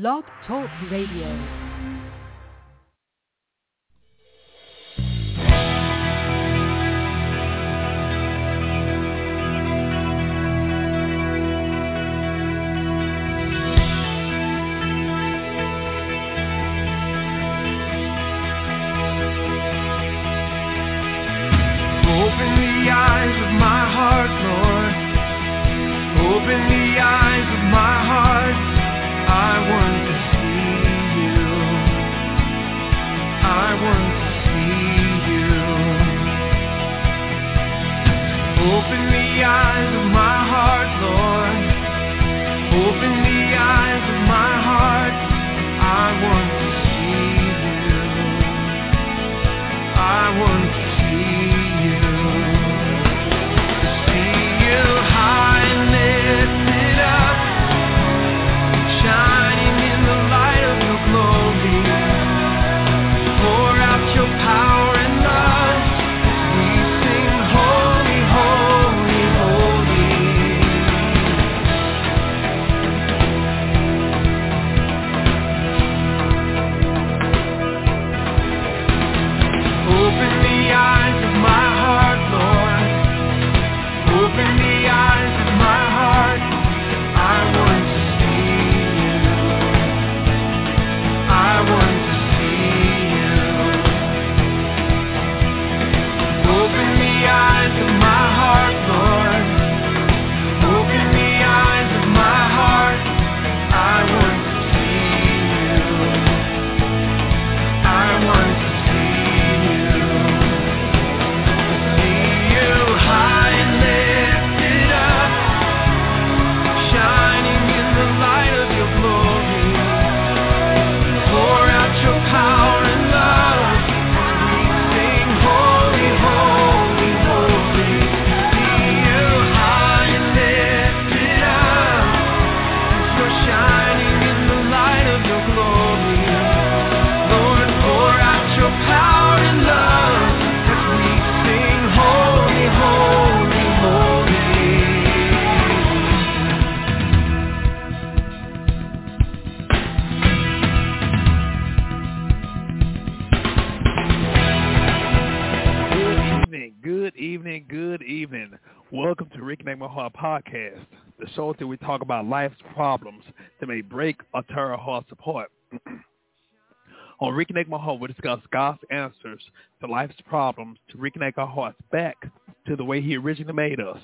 Blog Talk Radio. podcast, the show that we talk about life's problems that may break or tear a hearts apart. On Reconnect My Heart, we discuss God's answers to life's problems to reconnect our hearts back to the way he originally made us.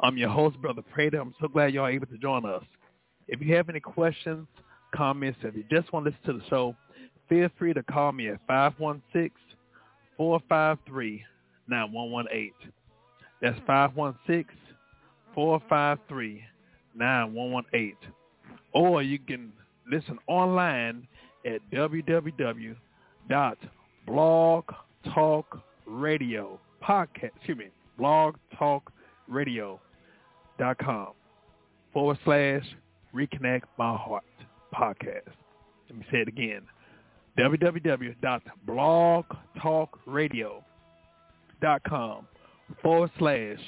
I'm your host, Brother Prater. I'm so glad y'all are able to join us. If you have any questions, comments, if you just want to listen to the show, feel free to call me at 516-453-9118. That's 516 453-9118. Or you can listen online at www.blogtalkradio.com podcast, excuse me, forward slash reconnect my heart podcast. Let me say it again. www.blogtalkradio.com forward slash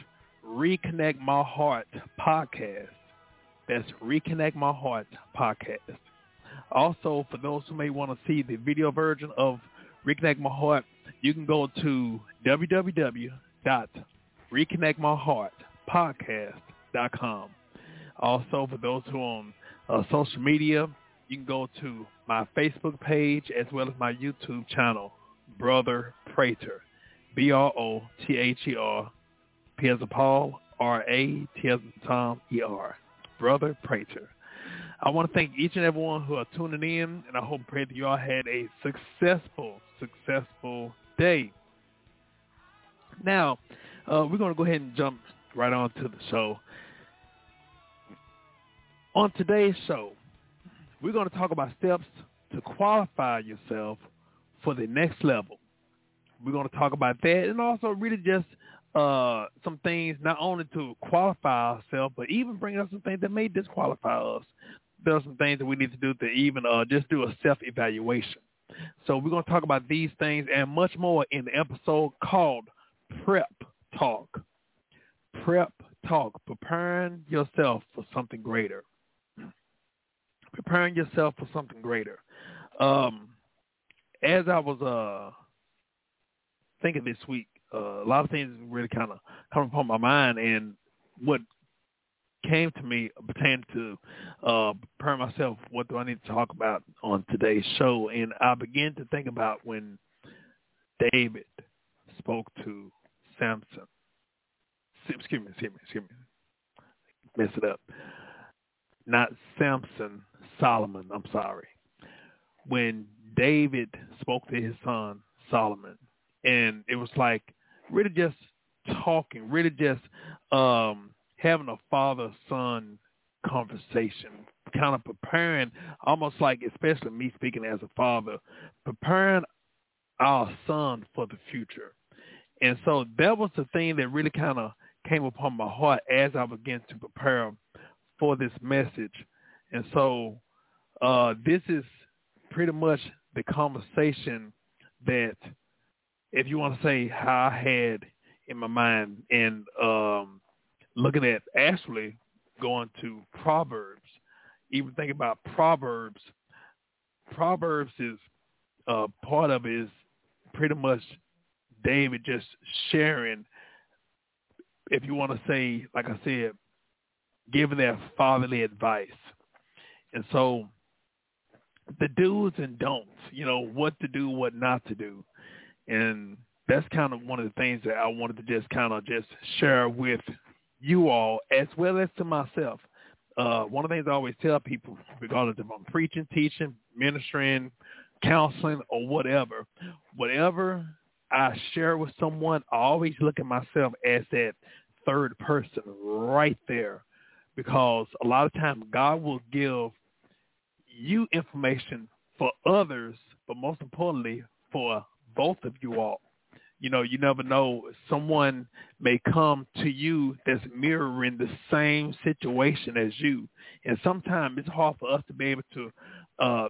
reconnect my heart podcast. That's reconnect my heart podcast. Also, for those who may want to see the video version of Reconnect My Heart, you can go to www.reconnectmyheartpodcast.com. Also, for those who are on uh, social media, you can go to my Facebook page as well as my YouTube channel, Brother Prater, B-R-O-T-H-E-R, P as a Paul, R-A-T as in Tom, E-R, Brother Prater. I want to thank each and everyone who are tuning in, and I hope and pray that you all had a successful, successful day. Now, uh, we're going to go ahead and jump right on to the show. On today's show, we're going to talk about steps to qualify yourself for the next level. We're going to talk about that and also really just uh, some things not only to qualify ourselves, but even bring up some things that may disqualify us. There are some things that we need to do to even uh, just do a self-evaluation. So we're going to talk about these things and much more in the episode called Prep Talk. Prep Talk, preparing yourself for something greater. preparing yourself for something greater. Um, as I was uh, thinking this week, uh, a lot of things really kind of come upon my mind, and what came to me pertaining to uh, myself. What do I need to talk about on today's show? And I began to think about when David spoke to Samson. Excuse me, excuse me, excuse me. Mess it up. Not Samson, Solomon. I'm sorry. When David spoke to his son Solomon, and it was like really just talking, really just um, having a father-son conversation, kind of preparing, almost like, especially me speaking as a father, preparing our son for the future. And so that was the thing that really kind of came upon my heart as I began to prepare for this message. And so uh, this is pretty much the conversation that, if you want to say how I had in my mind and um, looking at actually going to Proverbs, even thinking about Proverbs, Proverbs is uh, part of it is pretty much David just sharing, if you want to say, like I said, giving their fatherly advice. And so the do's and don'ts, you know, what to do, what not to do. And that's kind of one of the things that I wanted to just kind of just share with you all as well as to myself. Uh, one of the things I always tell people, regardless if I'm preaching, teaching, ministering, counseling, or whatever, whatever I share with someone, I always look at myself as that third person right there because a lot of times God will give you information for others, but most importantly for both of you all. You know, you never know. Someone may come to you that's mirroring the same situation as you. And sometimes it's hard for us to be able to uh,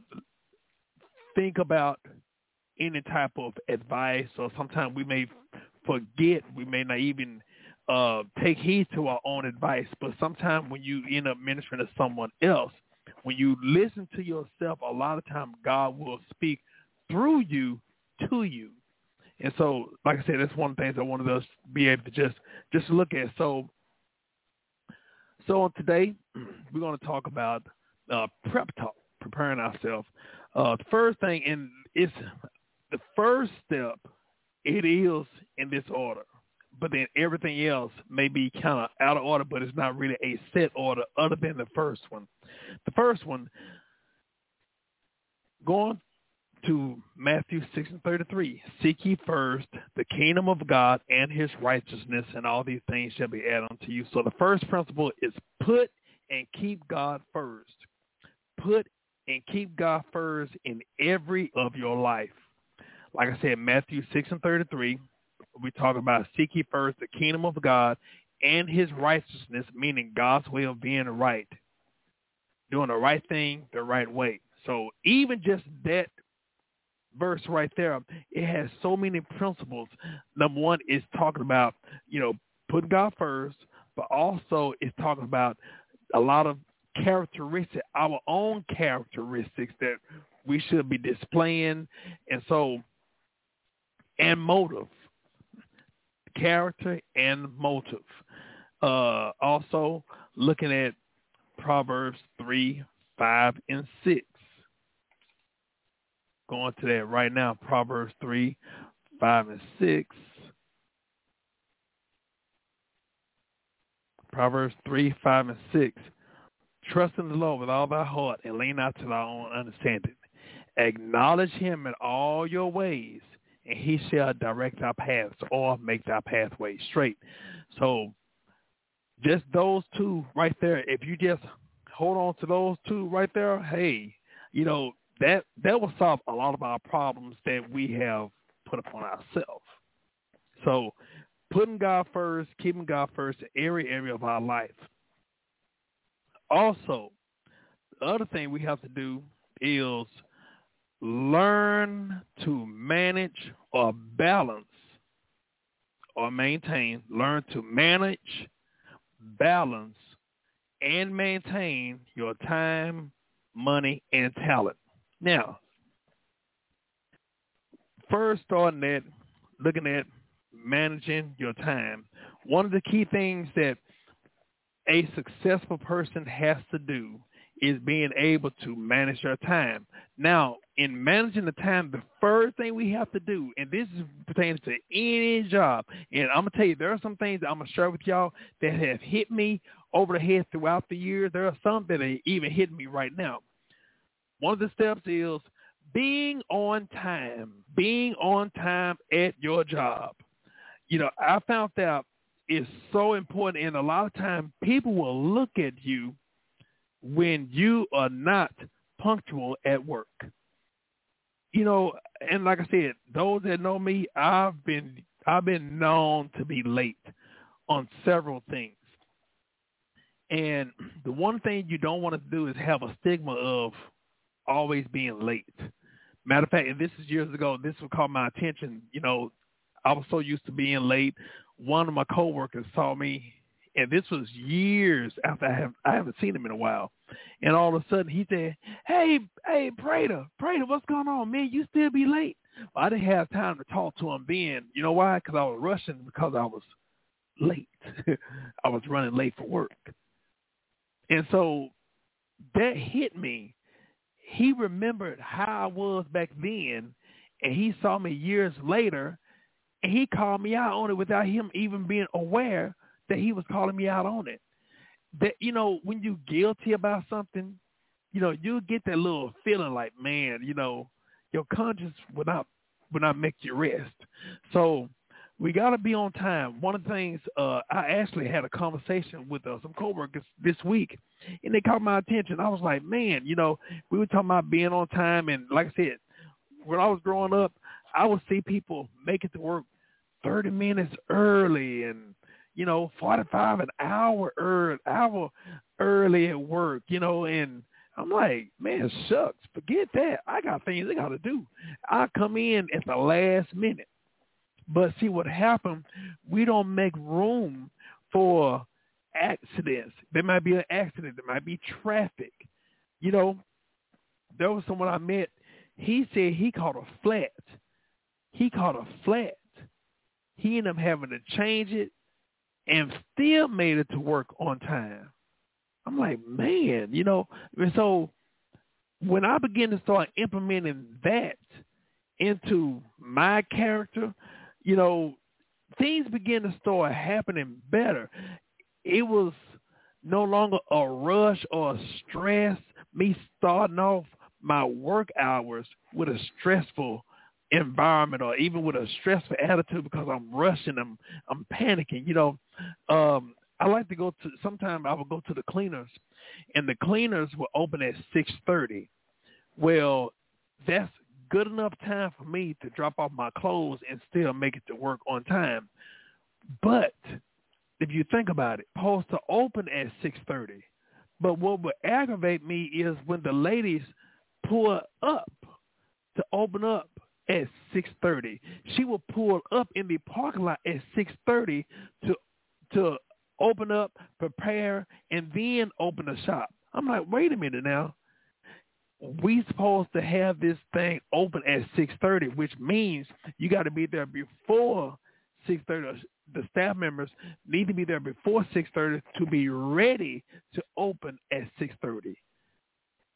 think about any type of advice or sometimes we may forget, we may not even uh, take heed to our own advice. But sometimes when you end up ministering to someone else, when you listen to yourself, a lot of times God will speak through you to you. And so, like I said, that's one of the things I wanted us to be able to just just look at. So, so today we're going to talk about uh, prep talk, preparing ourselves. Uh, the first thing, and it's the first step. It is in this order, but then everything else may be kind of out of order, but it's not really a set order other than the first one. The first one, going to Matthew 6 and 33. Seek ye first the kingdom of God and his righteousness, and all these things shall be added unto you. So the first principle is put and keep God first. Put and keep God first in every of your life. Like I said, Matthew 6 and 33, we talk about seek ye first the kingdom of God and his righteousness, meaning God's way of being right, doing the right thing the right way. So even just that verse right there, it has so many principles. Number one is talking about, you know, putting God first, but also it's talking about a lot of characteristics, our own characteristics that we should be displaying. And so, and motive, character and motive. Uh, also looking at Proverbs 3, 5, and 6 going to that right now. Proverbs 3, 5, and 6. Proverbs 3, 5, and 6. Trust in the Lord with all thy heart and lean not to thy own understanding. Acknowledge him in all your ways, and he shall direct thy paths or make thy pathway straight. So just those two right there, if you just hold on to those two right there, hey, you know, that that will solve a lot of our problems that we have put upon ourselves. So putting God first, keeping God first in every area of our life. Also, the other thing we have to do is learn to manage or balance or maintain, learn to manage, balance, and maintain your time, money, and talent. Now, first starting at looking at managing your time, one of the key things that a successful person has to do is being able to manage your time. Now, in managing the time, the first thing we have to do, and this is pertains to any job, and I'm gonna tell you, there are some things that I'm gonna share with y'all that have hit me over the head throughout the years. There are some that are even hitting me right now. One of the steps is being on time, being on time at your job. You know, I found that is so important, and a lot of times people will look at you when you are not punctual at work. You know, and like I said, those that know me, I've been I've been known to be late on several things. And the one thing you don't want to do is have a stigma of always being late. Matter of fact, and this is years ago, this would call my attention. You know, I was so used to being late. One of my coworkers saw me and this was years after I have I haven't seen him in a while. And all of a sudden he said, "Hey, hey, Prater, Prater, what's going on, man? You still be late?" Well, I didn't have time to talk to him then. You know why? Because I was rushing because I was late. I was running late for work, and so that hit me. He remembered how I was back then, and he saw me years later, and he called me out on it without him even being aware that he was calling me out on it. That you know, when you guilty about something, you know, you get that little feeling like, man, you know, your conscience will not will not make you rest. So we got to be on time. One of the things uh, I actually had a conversation with uh, some coworkers this week, and they caught my attention. I was like, man, you know, we were talking about being on time, and like I said, when I was growing up, I would see people make it to work thirty minutes early and you know, 45 an hour early, hour early at work, you know, and I'm like, man, shucks, forget that. I got things I got to do. I come in at the last minute. But see what happened, we don't make room for accidents. There might be an accident. There might be traffic. You know, there was someone I met. He said he caught a flat. He caught a flat. He ended up having to change it and still made it to work on time. I'm like, man, you know, and so when I begin to start implementing that into my character, you know, things begin to start happening better. It was no longer a rush or a stress, me starting off my work hours with a stressful environment or even with a stressful attitude because I'm rushing, I'm I'm panicking. You know, um, I like to go to. Sometimes I will go to the cleaners, and the cleaners will open at six thirty. Well, that's good enough time for me to drop off my clothes and still make it to work on time. But if you think about it, supposed to open at six thirty. But what would aggravate me is when the ladies pull up to open up at 6.30. She will pull up in the parking lot at 6.30 to, to open up, prepare, and then open the shop. I'm like, wait a minute now. We supposed to have this thing open at 6.30, which means you got to be there before 6.30. The staff members need to be there before 6.30 to be ready to open at 6.30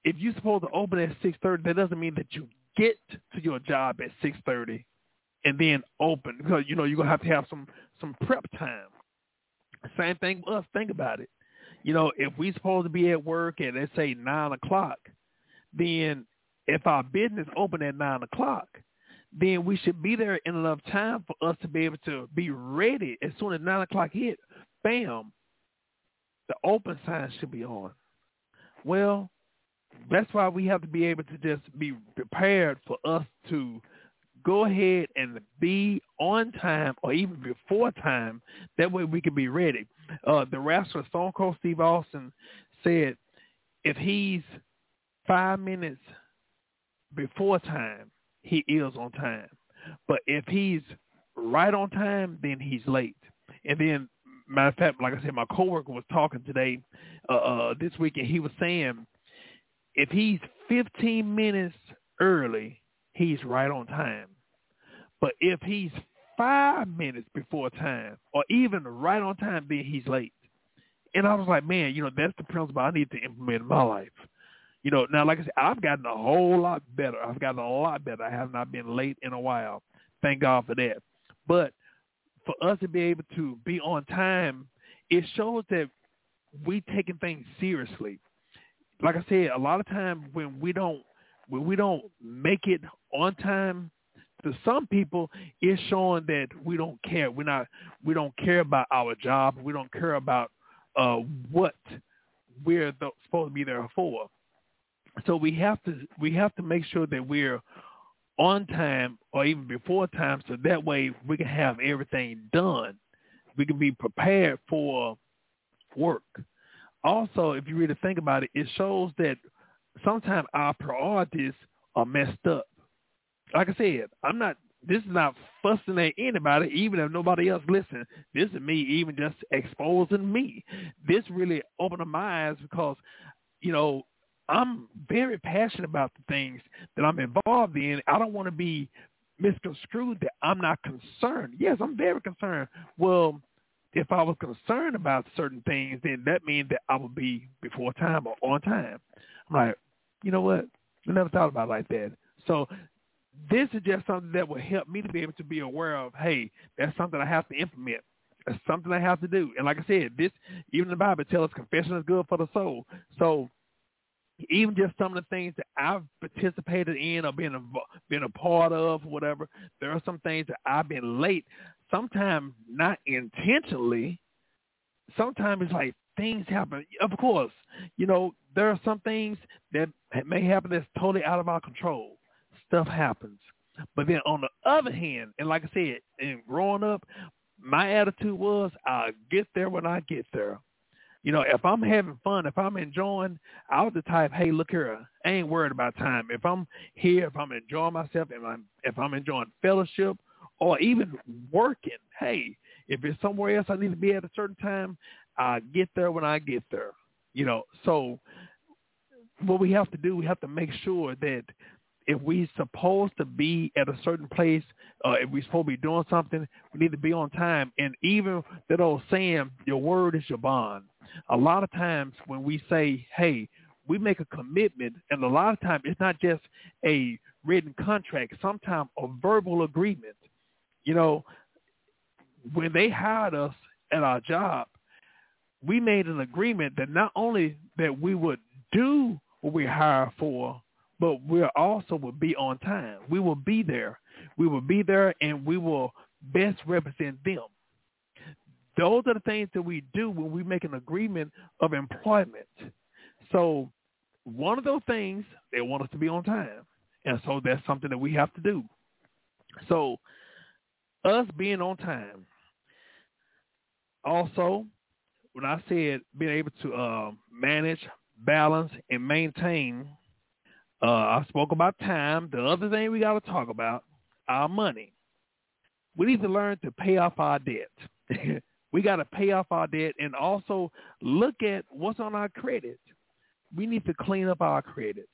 if you're supposed to open at six thirty, that doesn't mean that you get to your job at six thirty and then open because you know you're gonna have to have some some prep time. Same thing with us. Think about it. You know, if we supposed to be at work at let's say nine o'clock, then if our business open at nine o'clock, then we should be there in enough time for us to be able to be ready as soon as nine o'clock hit. Bam, the open sign should be on. Well, that's why we have to be able to just be prepared for us to go ahead and be on time or even before time. That way we can be ready. Uh, the wrestler Stone Cold Steve Austin said if he's five minutes before time, he is on time. But if he's right on time, then he's late. And then, matter of fact, like I said, my coworker was talking today, uh, uh, this week, and he was saying if he's 15 minutes early, he's right on time. But if he's five minutes before time or even right on time, then he's late. And I was like, man, you know, that's the principle I need to implement in my life. You know, now, like I said, I've gotten a whole lot better. I've gotten a lot better. I have not been late in a while. Thank God for that. But for us to be able to be on time, it shows that we taking things seriously. Like I said, a lot of times when we don't when we don't make it on time, to some people it's showing that we don't care. We're not we don't care about our job. We don't care about uh, what we're supposed to be there for. So we have to we have to make sure that we're on time or even before time, so that way we can have everything done. We can be prepared for work. Also, if you really think about it, it shows that sometimes our priorities are messed up. Like I said, I'm not this is not fussing at anybody, even if nobody else listens. This is me even just exposing me. This really opened my eyes because, you know, I'm very passionate about the things that I'm involved in. I don't want to be misconstrued that I'm not concerned. Yes, I'm very concerned. Well, if I was concerned about certain things, then that means that I would be before time or on time. I'm like, you know what? I never thought about it like that. So this is just something that will help me to be able to be aware of, hey, that's something I have to implement. That's something I have to do. And like I said, this even the Bible tells us confession is good for the soul. So even just some of the things that I've participated in or been a, been a part of, whatever, there are some things that I've been late, sometimes not intentionally. Sometimes it's like things happen. Of course, you know, there are some things that may happen that's totally out of our control stuff happens. But then on the other hand, and like I said, in growing up, my attitude was I'll get there when I get there. You know, if I'm having fun, if I'm enjoying, I was the type, hey, look here, uh, I ain't worried about time. If I'm here, if I'm enjoying myself, if I'm if I'm enjoying fellowship or even working, hey, if it's somewhere else I need to be at a certain time, I get there when I get there. You know, so what we have to do, we have to make sure that if we're supposed to be at a certain place, uh, if we're supposed to be doing something, we need to be on time. And even that old saying, your word is your bond. A lot of times when we say, hey, we make a commitment, and a lot of times it's not just a written contract, sometimes a verbal agreement. You know, when they hired us at our job, we made an agreement that not only that we would do what we hired for, but we also will be on time. We will be there. We will be there and we will best represent them. Those are the things that we do when we make an agreement of employment. So one of those things, they want us to be on time. And so that's something that we have to do. So us being on time. Also, when I said being able to uh, manage, balance, and maintain uh, I spoke about time. The other thing we got to talk about, our money. We need to learn to pay off our debt. we got to pay off our debt and also look at what's on our credit. We need to clean up our credit.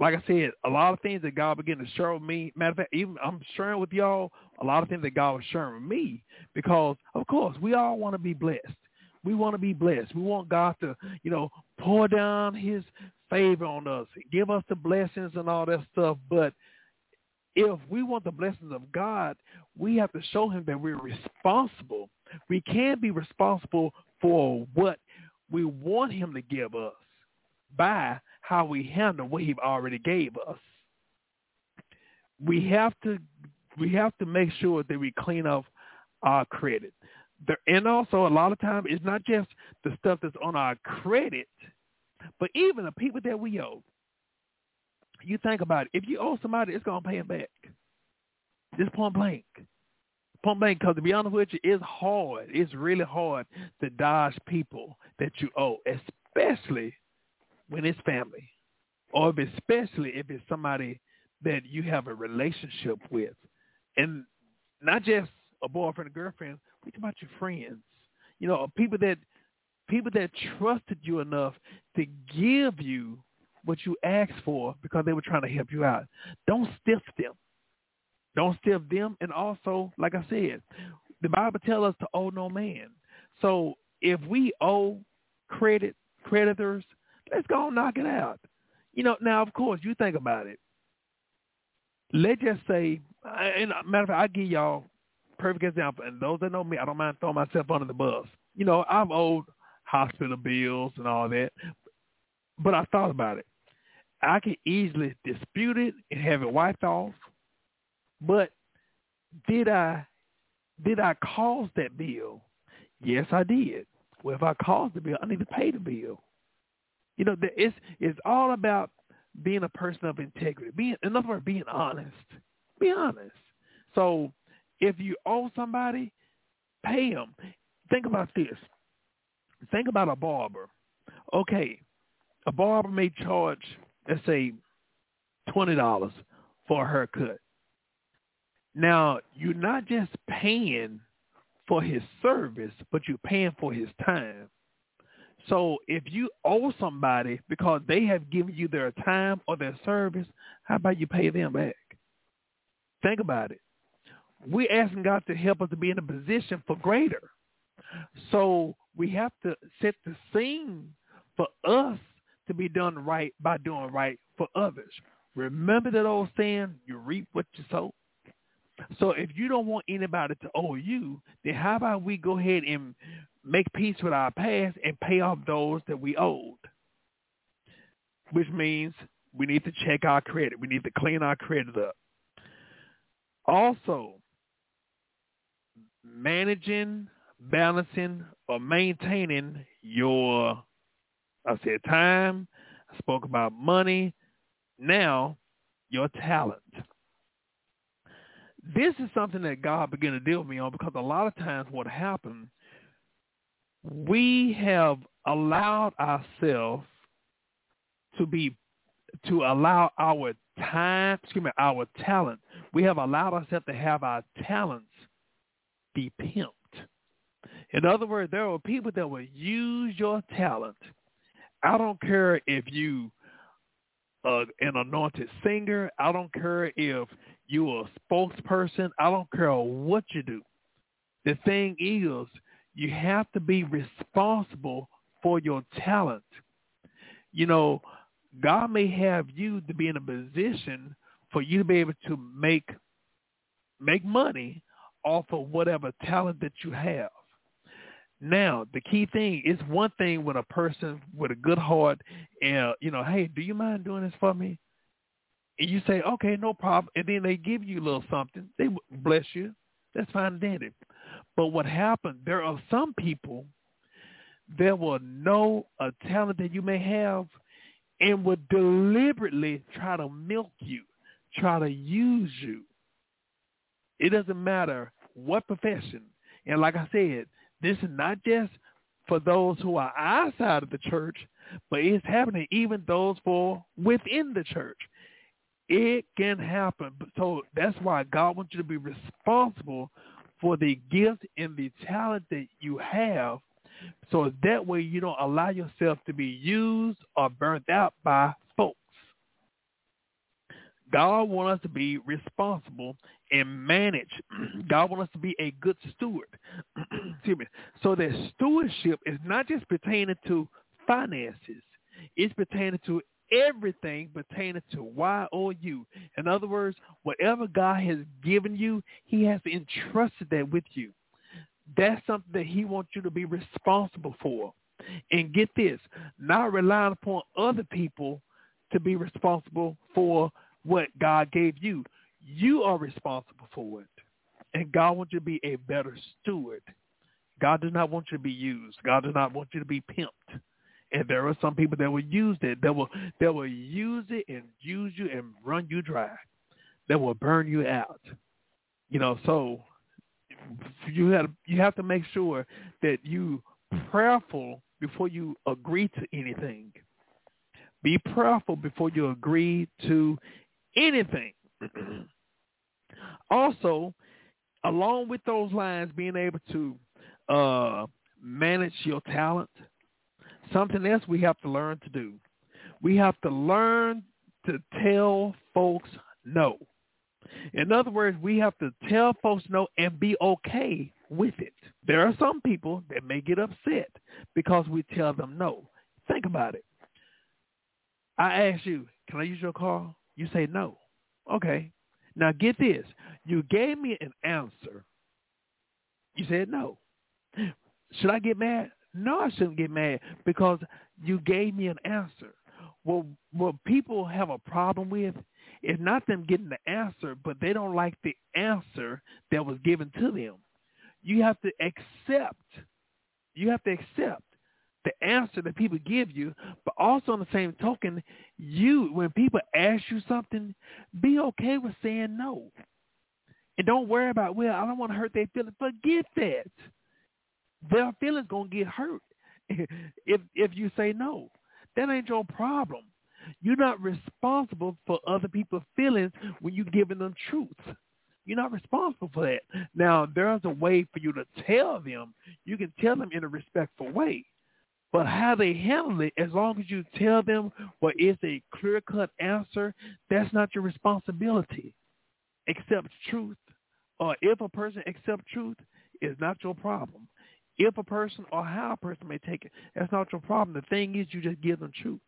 Like I said, a lot of things that God began to with me. Matter of fact, even I'm sharing with y'all a lot of things that God was sharing with me because, of course, we all want to be blessed. We want to be blessed. We want God to, you know, pour down his favor on us, give us the blessings and all that stuff. But if we want the blessings of God, we have to show him that we're responsible. We can be responsible for what we want him to give us by how we handle what he already gave us. We have to we have to make sure that we clean up our credit. And also a lot of times it's not just the stuff that's on our credit – but even the people that we owe, you think about it. If you owe somebody, it's going to pay them back. Just point blank. Point blank, because to be honest with you, it's hard. It's really hard to dodge people that you owe, especially when it's family, or especially if it's somebody that you have a relationship with, and not just a boyfriend or girlfriend. Talk about your friends. You know, people that people that trusted you enough to give you what you asked for because they were trying to help you out. Don't stiff them. Don't stiff them. And also, like I said, the Bible tells us to owe no man. So if we owe credit creditors, let's go and knock it out. You know, now of course you think about it. Let's just say, and matter of fact, I give y'all perfect example. And those that know me, I don't mind throwing myself under the bus. You know, I've owed hospital bills and all that, but I thought about it. I could easily dispute it and have it wiped off. But did I did I cause that bill? Yes, I did. Well, if I caused the bill, I need to pay the bill. You know, it's it's all about being a person of integrity. Being, in other words, being honest. Be honest. So, if you owe somebody, pay them. Think about this. Think about a barber. Okay, a barber may charge, let's say, twenty dollars for a haircut. Now, you're not just paying for his service, but you're paying for his time. So if you owe somebody because they have given you their time or their service, how about you pay them back? Think about it. We're asking God to help us to be in a position for greater. So we have to set the scene for us to be done right by doing right for others. Remember that old saying, you reap what you sow. So if you don't want anybody to owe you, then how about we go ahead and make peace with our past and pay off those that we owed? Which means we need to check our credit. We need to clean our credit up. Also, managing, balancing, or maintaining your, I said time, I spoke about money, now your talent this is something that God began to deal with me on because a lot of times what happened, we have allowed ourselves to be, to allow our time, excuse me, our talent. We have allowed ourselves to have our talents be pimped. In other words, there are people that will use your talent. I don't care if you uh, an anointed singer. I don't care if you're a spokesperson. I don't care what you do. The thing is, you have to be responsible for your talent. You know, God may have you to be in a position for you to be able to make make money off of whatever talent that you have. Now, the key thing is one thing when a person with a good heart and, uh, you know, hey, do you mind doing this for me? And you say, okay, no problem. And then they give you a little something. They bless you. That's fine and dandy. But what happened, there are some people that will know a talent that you may have and would deliberately try to milk you, try to use you. It doesn't matter what profession. And like I said, this is not just for those who are outside of the church, but it's happening even those for within the church. It can happen. So that's why God wants you to be responsible for the gift and the talent that you have. So that way you don't allow yourself to be used or burnt out by. God wants us to be responsible and manage. God wants us to be a good steward. Excuse me. So that stewardship is not just pertaining to finances. It's pertaining to everything pertaining to Y or U. In other words, whatever God has given you, he has entrusted that with you. That's something that he wants you to be responsible for. And get this, not relying upon other people to be responsible for what God gave you. You are responsible for it. And God wants you to be a better steward. God does not want you to be used. God does not want you to be pimped. And there are some people that will use it. That will that will use it and use you and run you dry. That will burn you out. You know, so you have you have to make sure that you prayerful before you agree to anything. Be prayerful before you agree to anything. also, along with those lines, being able to uh, manage your talent, something else we have to learn to do. We have to learn to tell folks no. In other words, we have to tell folks no and be okay with it. There are some people that may get upset because we tell them no. Think about it. I ask you, can I use your car? You say no. Okay. Now get this. You gave me an answer. You said no. Should I get mad? No, I shouldn't get mad because you gave me an answer. Well, what people have a problem with is not them getting the answer, but they don't like the answer that was given to them. You have to accept. You have to accept the answer that people give you, but also on the same token, you when people ask you something, be okay with saying no. And don't worry about, well, I don't want to hurt their feelings. Forget that. Their feelings gonna get hurt if if you say no. That ain't your problem. You're not responsible for other people's feelings when you're giving them truth. You're not responsible for that. Now, there's a way for you to tell them. You can tell them in a respectful way. But how they handle it, as long as you tell them what is a clear-cut answer, that's not your responsibility. Accept truth. Or if a person accepts truth, it's not your problem. If a person or how a person may take it, that's not your problem. The thing is you just give them truth.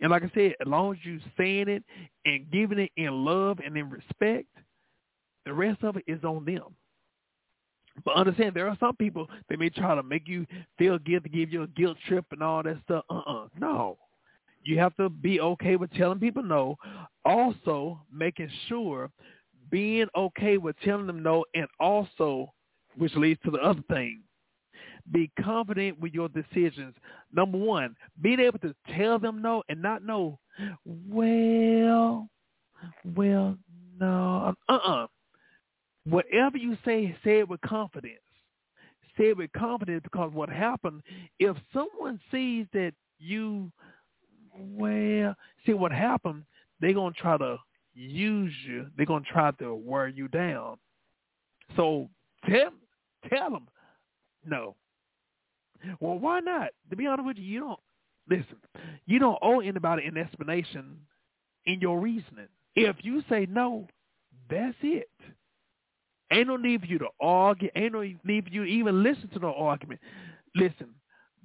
And like I said, as long as you saying it and giving it in love and in respect, the rest of it is on them. But understand, there are some people they may try to make you feel guilty, give you a guilt trip and all that stuff. Uh-uh. No. You have to be okay with telling people no. Also, making sure being okay with telling them no and also, which leads to the other thing, be confident with your decisions. Number one, being able to tell them no and not know, well, well, no, uh-uh. Whatever you say, say it with confidence. Say it with confidence because what happened, if someone sees that you, well, see what happened, they're going to try to use you. They're going to try to wear you down. So tell, tell them, no. Well, why not? To be honest with you, you don't, listen, you don't owe anybody an explanation in your reasoning. If you say no, that's it. Ain't no need for you to argue. Ain't no need for you to even listen to no argument. Listen,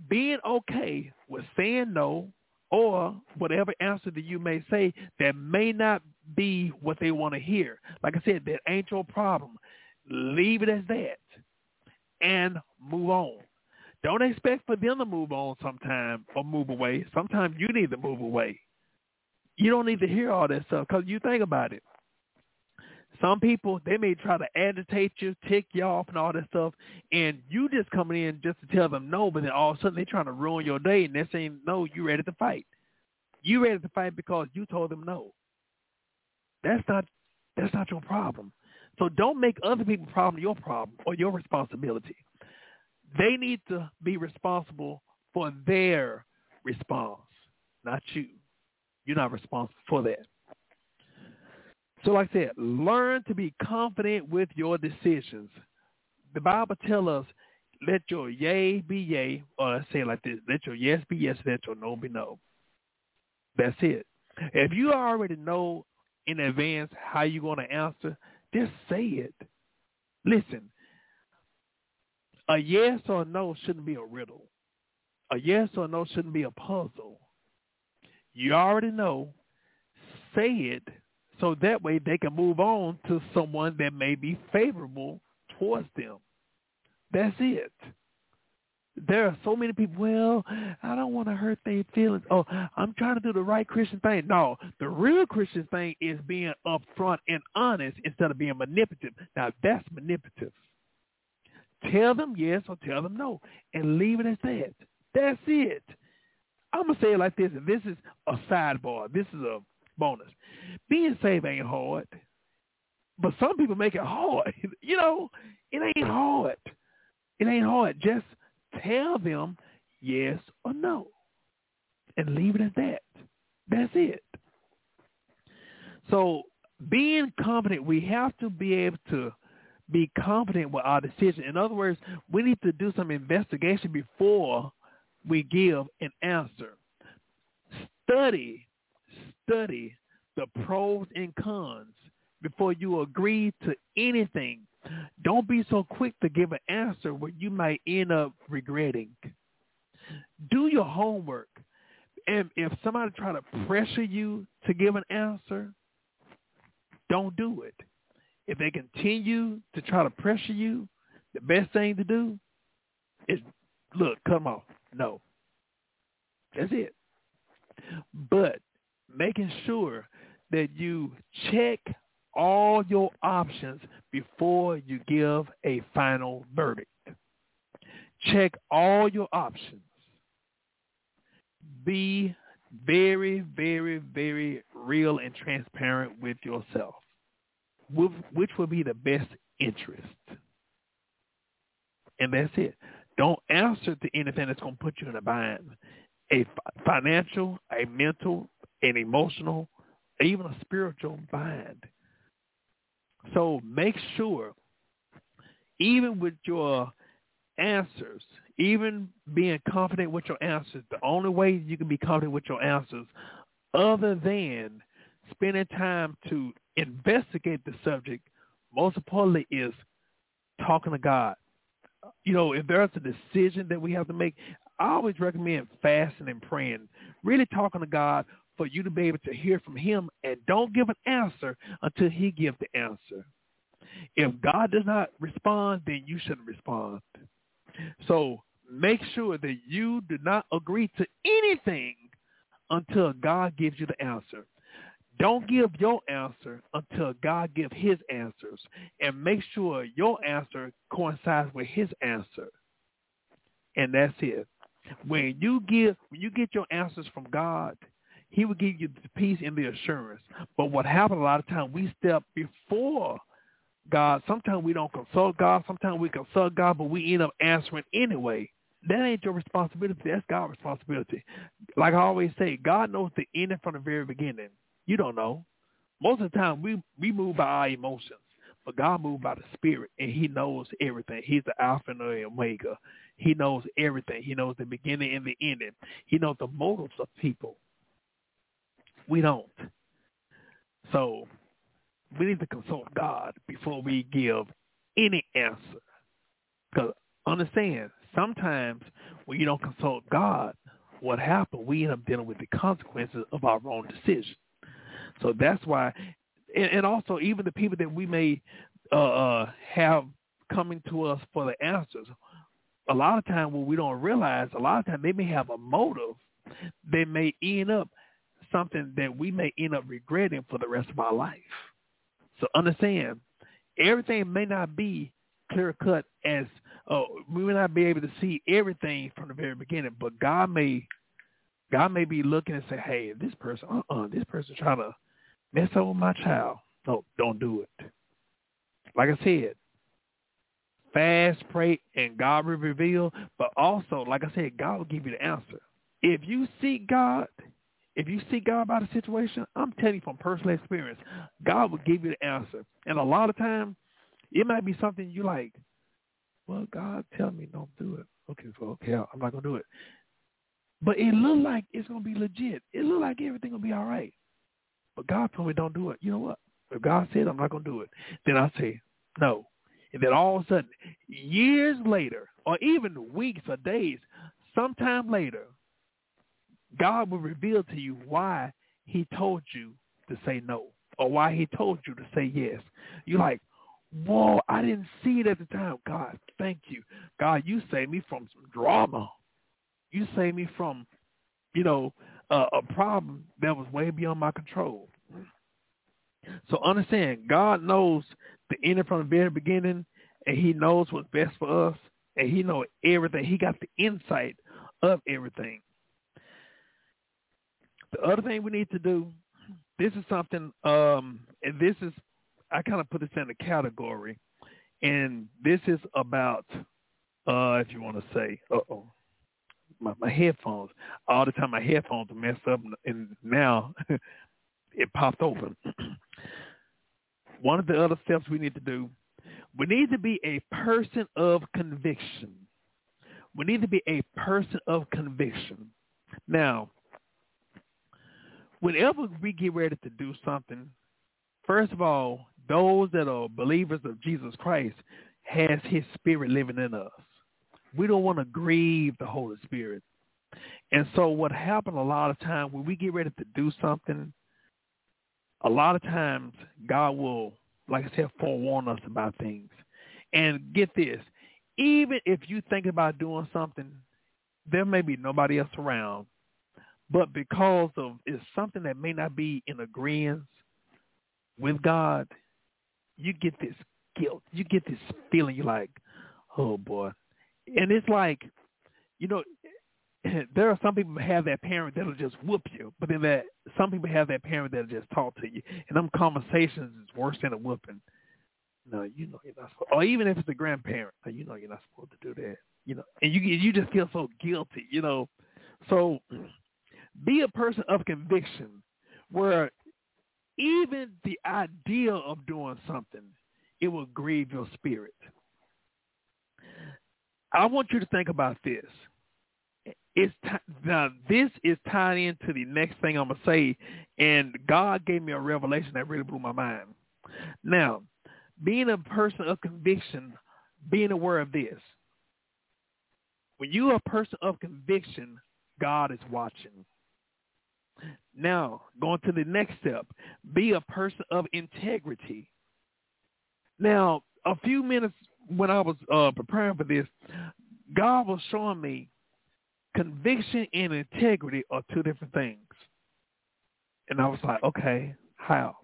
being okay with saying no or whatever answer that you may say that may not be what they want to hear. Like I said, that ain't your problem. Leave it as that and move on. Don't expect for them to move on sometime or move away. Sometimes you need to move away. You don't need to hear all that stuff because you think about it. Some people, they may try to agitate you, tick you off and all that stuff, and you just coming in just to tell them no, but then all of a sudden they're trying to ruin your day, and they're saying, no, you ready to fight. You ready to fight because you told them no. That's not, that's not your problem. So don't make other people's problem your problem or your responsibility. They need to be responsible for their response, not you. You're not responsible for that. So like I said, learn to be confident with your decisions. The Bible tells us, let your yea be yea, or I say like this, let your yes be yes, let your no be no. That's it. If you already know in advance how you're going to answer, just say it. Listen, a yes or no shouldn't be a riddle. A yes or no shouldn't be a puzzle. You already know. Say it so that way they can move on to someone that may be favorable towards them. That's it. There are so many people, well, I don't want to hurt their feelings. Oh, I'm trying to do the right Christian thing. No, the real Christian thing is being upfront and honest instead of being manipulative. Now, that's manipulative. Tell them yes or tell them no and leave it as that. That's it. I'm going to say it like this, this is a sidebar. This is a bonus. Being saved ain't hard, but some people make it hard. you know, it ain't hard. It ain't hard. Just tell them yes or no and leave it at that. That's it. So being confident, we have to be able to be confident with our decision. In other words, we need to do some investigation before we give an answer study, study the pros and cons before you agree to anything. Don't be so quick to give an answer where you might end up regretting. Do your homework. And if somebody try to pressure you to give an answer, don't do it. If they continue to try to pressure you, the best thing to do is look, come off. No. That's it. But making sure that you check all your options before you give a final verdict. Check all your options. Be very, very, very real and transparent with yourself, which will be the best interest. And that's it. Don't answer to anything that's going to put you in a bind. A financial, a mental, an emotional, even a spiritual bind. So make sure, even with your answers, even being confident with your answers, the only way you can be confident with your answers other than spending time to investigate the subject, most importantly is talking to God. You know, if there's a decision that we have to make, I always recommend fasting and praying, really talking to God for you to be able to hear from him and don't give an answer until he gives the answer. If God does not respond, then you shouldn't respond. So make sure that you do not agree to anything until God gives you the answer. Don't give your answer until God gives his answers and make sure your answer coincides with his answer. And that's it. When you give when you get your answers from God, he will give you the peace and the assurance. But what happens a lot of times, we step before God. Sometimes we don't consult God. Sometimes we consult God, but we end up answering anyway. That ain't your responsibility. That's God's responsibility. Like I always say, God knows the ending from the very beginning. You don't know. Most of the time, we we move by our emotions, but God moves by the Spirit, and He knows everything. He's the Alpha and the Omega. He knows everything. He knows the beginning and the ending. He knows the motives of people. We don't. So we need to consult God before we give any answer. Because understand, sometimes when you don't consult God, what happens, we end up dealing with the consequences of our own decision. So that's why, and, and also even the people that we may uh, uh, have coming to us for the answers, a lot of time when we don't realize, a lot of time they may have a motive. They may end up something that we may end up regretting for the rest of our life. So understand, everything may not be clear cut as uh, we may not be able to see everything from the very beginning, but God may God may be looking and say, "Hey, this person, uh-uh, this person trying to mess up with my child. No, don't do it." Like I said, fast, pray, and God will reveal. But also, like I said, God will give you the answer. If you seek God, if you seek God about a situation, I'm telling you from personal experience, God will give you the answer. And a lot of times, it might be something you like, well, God tell me don't do it. Okay, so okay, I'm not gonna do it. But it look like it's gonna be legit. It look like everything will be all right. But God told me don't do it. You know what? If God said I'm not gonna do it, then I say no. And then all of a sudden, years later, or even weeks or days, sometime later, God will reveal to you why he told you to say no or why he told you to say yes. You're like, whoa, I didn't see it at the time. God, thank you. God, you saved me from some drama. You saved me from, you know, uh, a problem that was way beyond my control. So understand, God knows the end from the very beginning, and he knows what's best for us, and he knows everything. He got the insight of everything. The other thing we need to do, this is something, um, and this is, I kind of put this in a category, and this is about, uh, if you want to say, uh-oh, my, my headphones. All the time my headphones are messed up, and now it popped open. One of the other steps we need to do, we need to be a person of conviction. We need to be a person of conviction. Now, whenever we get ready to do something, first of all, those that are believers of Jesus Christ has his spirit living in us. We don't want to grieve the Holy Spirit. And so what happened a lot of times when we get ready to do something, a lot of times God will, like I said, forewarn us about things. And get this, even if you think about doing something, there may be nobody else around, but because of it's something that may not be in agreement with God, you get this guilt. You get this feeling. You're like, oh boy, and it's like, you know, there are some people have that parent that'll just whoop you, but then that some people have that parent that'll just talk to you, and them conversations is worse than a whooping. No, you know you're not supposed, or even if it's a grandparent, you know you're not supposed to do that. You know, and you you just feel so guilty. You know, so be a person of conviction, where even the idea of doing something, it will grieve your spirit. I want you to think about this. It's t- now this is tied into the next thing I'm gonna say, and God gave me a revelation that really blew my mind. Now, being a person of conviction, being aware of this. When you are a person of conviction, God is watching. Now, going to the next step, be a person of integrity. Now, a few minutes when I was uh, preparing for this, God was showing me conviction and integrity are two different things. And I was like, okay, how?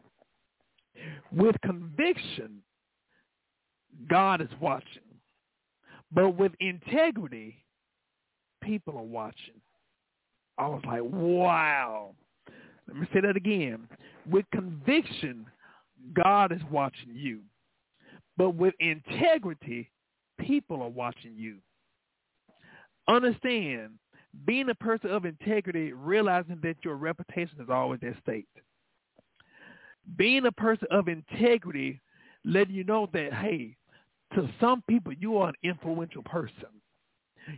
With conviction, God is watching. But with integrity, people are watching. I was like, wow. Let me say that again. With conviction, God is watching you. But with integrity, people are watching you. Understand, being a person of integrity, realizing that your reputation is always at stake. Being a person of integrity, letting you know that, hey, to some people, you are an influential person.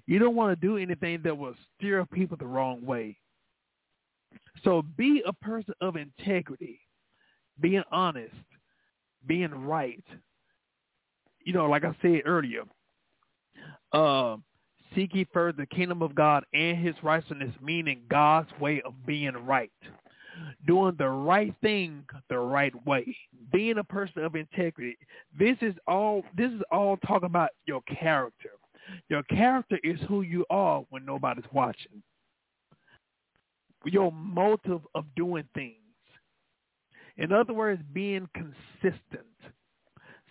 You don't want to do anything that will steer people the wrong way. So be a person of integrity, being honest, being right. You know, like I said earlier, uh, seek ye first the kingdom of God and his righteousness, meaning God's way of being right. Doing the right thing the right way. Being a person of integrity. This is all this is all talking about your character. Your character is who you are when nobody's watching. Your motive of doing things. In other words, being consistent.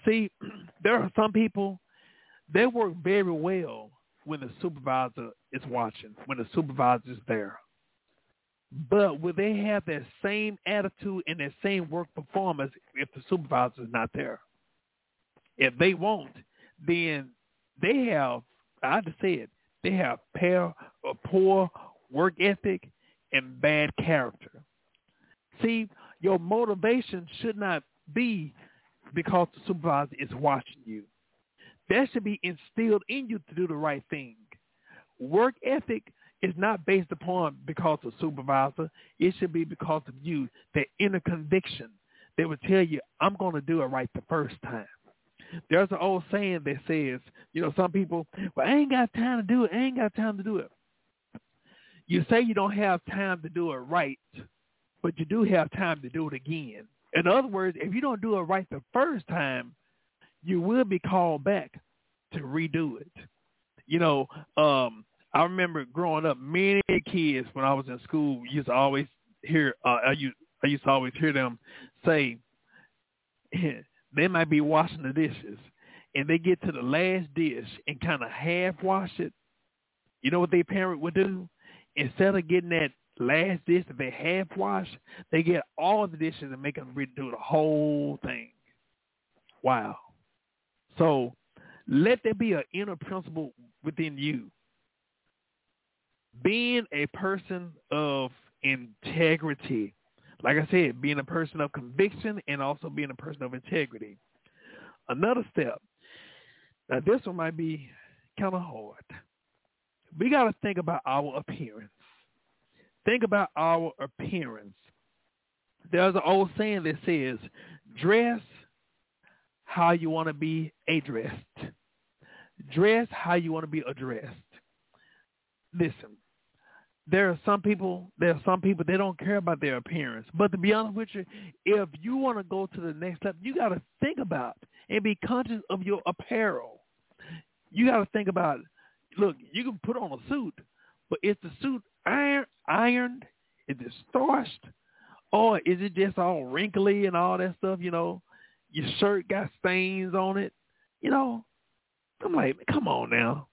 See, there are some people, they work very well when the supervisor is watching, when the supervisor is there. But will they have that same attitude and that same work performance if the supervisor is not there? If they won't, then they have, I have to say it, they have a poor work ethic and bad character. See, your motivation should not be because the supervisor is watching you. That should be instilled in you to do the right thing. Work ethic is not based upon because of supervisor. It should be because of you, that inner conviction that would tell you, I'm going to do it right the first time. There's an old saying that says, you know, some people, well, I ain't got time to do it. I ain't got time to do it. You say you don't have time to do it right, but you do have time to do it again. In other words, if you don't do it right the first time, you will be called back to redo it. You know, um, I remember growing up, many kids when I was in school used to always hear, uh, I used, I used to always hear them say, they might be washing the dishes and they get to the last dish and kind of half wash it. You know what their parent would do? Instead of getting that last dish that they half wash, they get all the dishes and make them redo the whole thing. Wow. So let there be an inner principle within you. Being a person of integrity. Like I said, being a person of conviction and also being a person of integrity. Another step. Now this one might be kind of hard. We got to think about our appearance. Think about our appearance. there's an old saying that says, dress how you want to be addressed. Dress how you want to be addressed. Listen, there are some people, there are some people, they don't care about their appearance. But to be honest with you, if you want to go to the next level, you got to think about and be conscious of your apparel. You got to think about, look, you can put on a suit, but is the suit iron, ironed? Is it starched? Or is it just all wrinkly and all that stuff, you know? Your shirt got stains on it. You know, I'm like, come on now.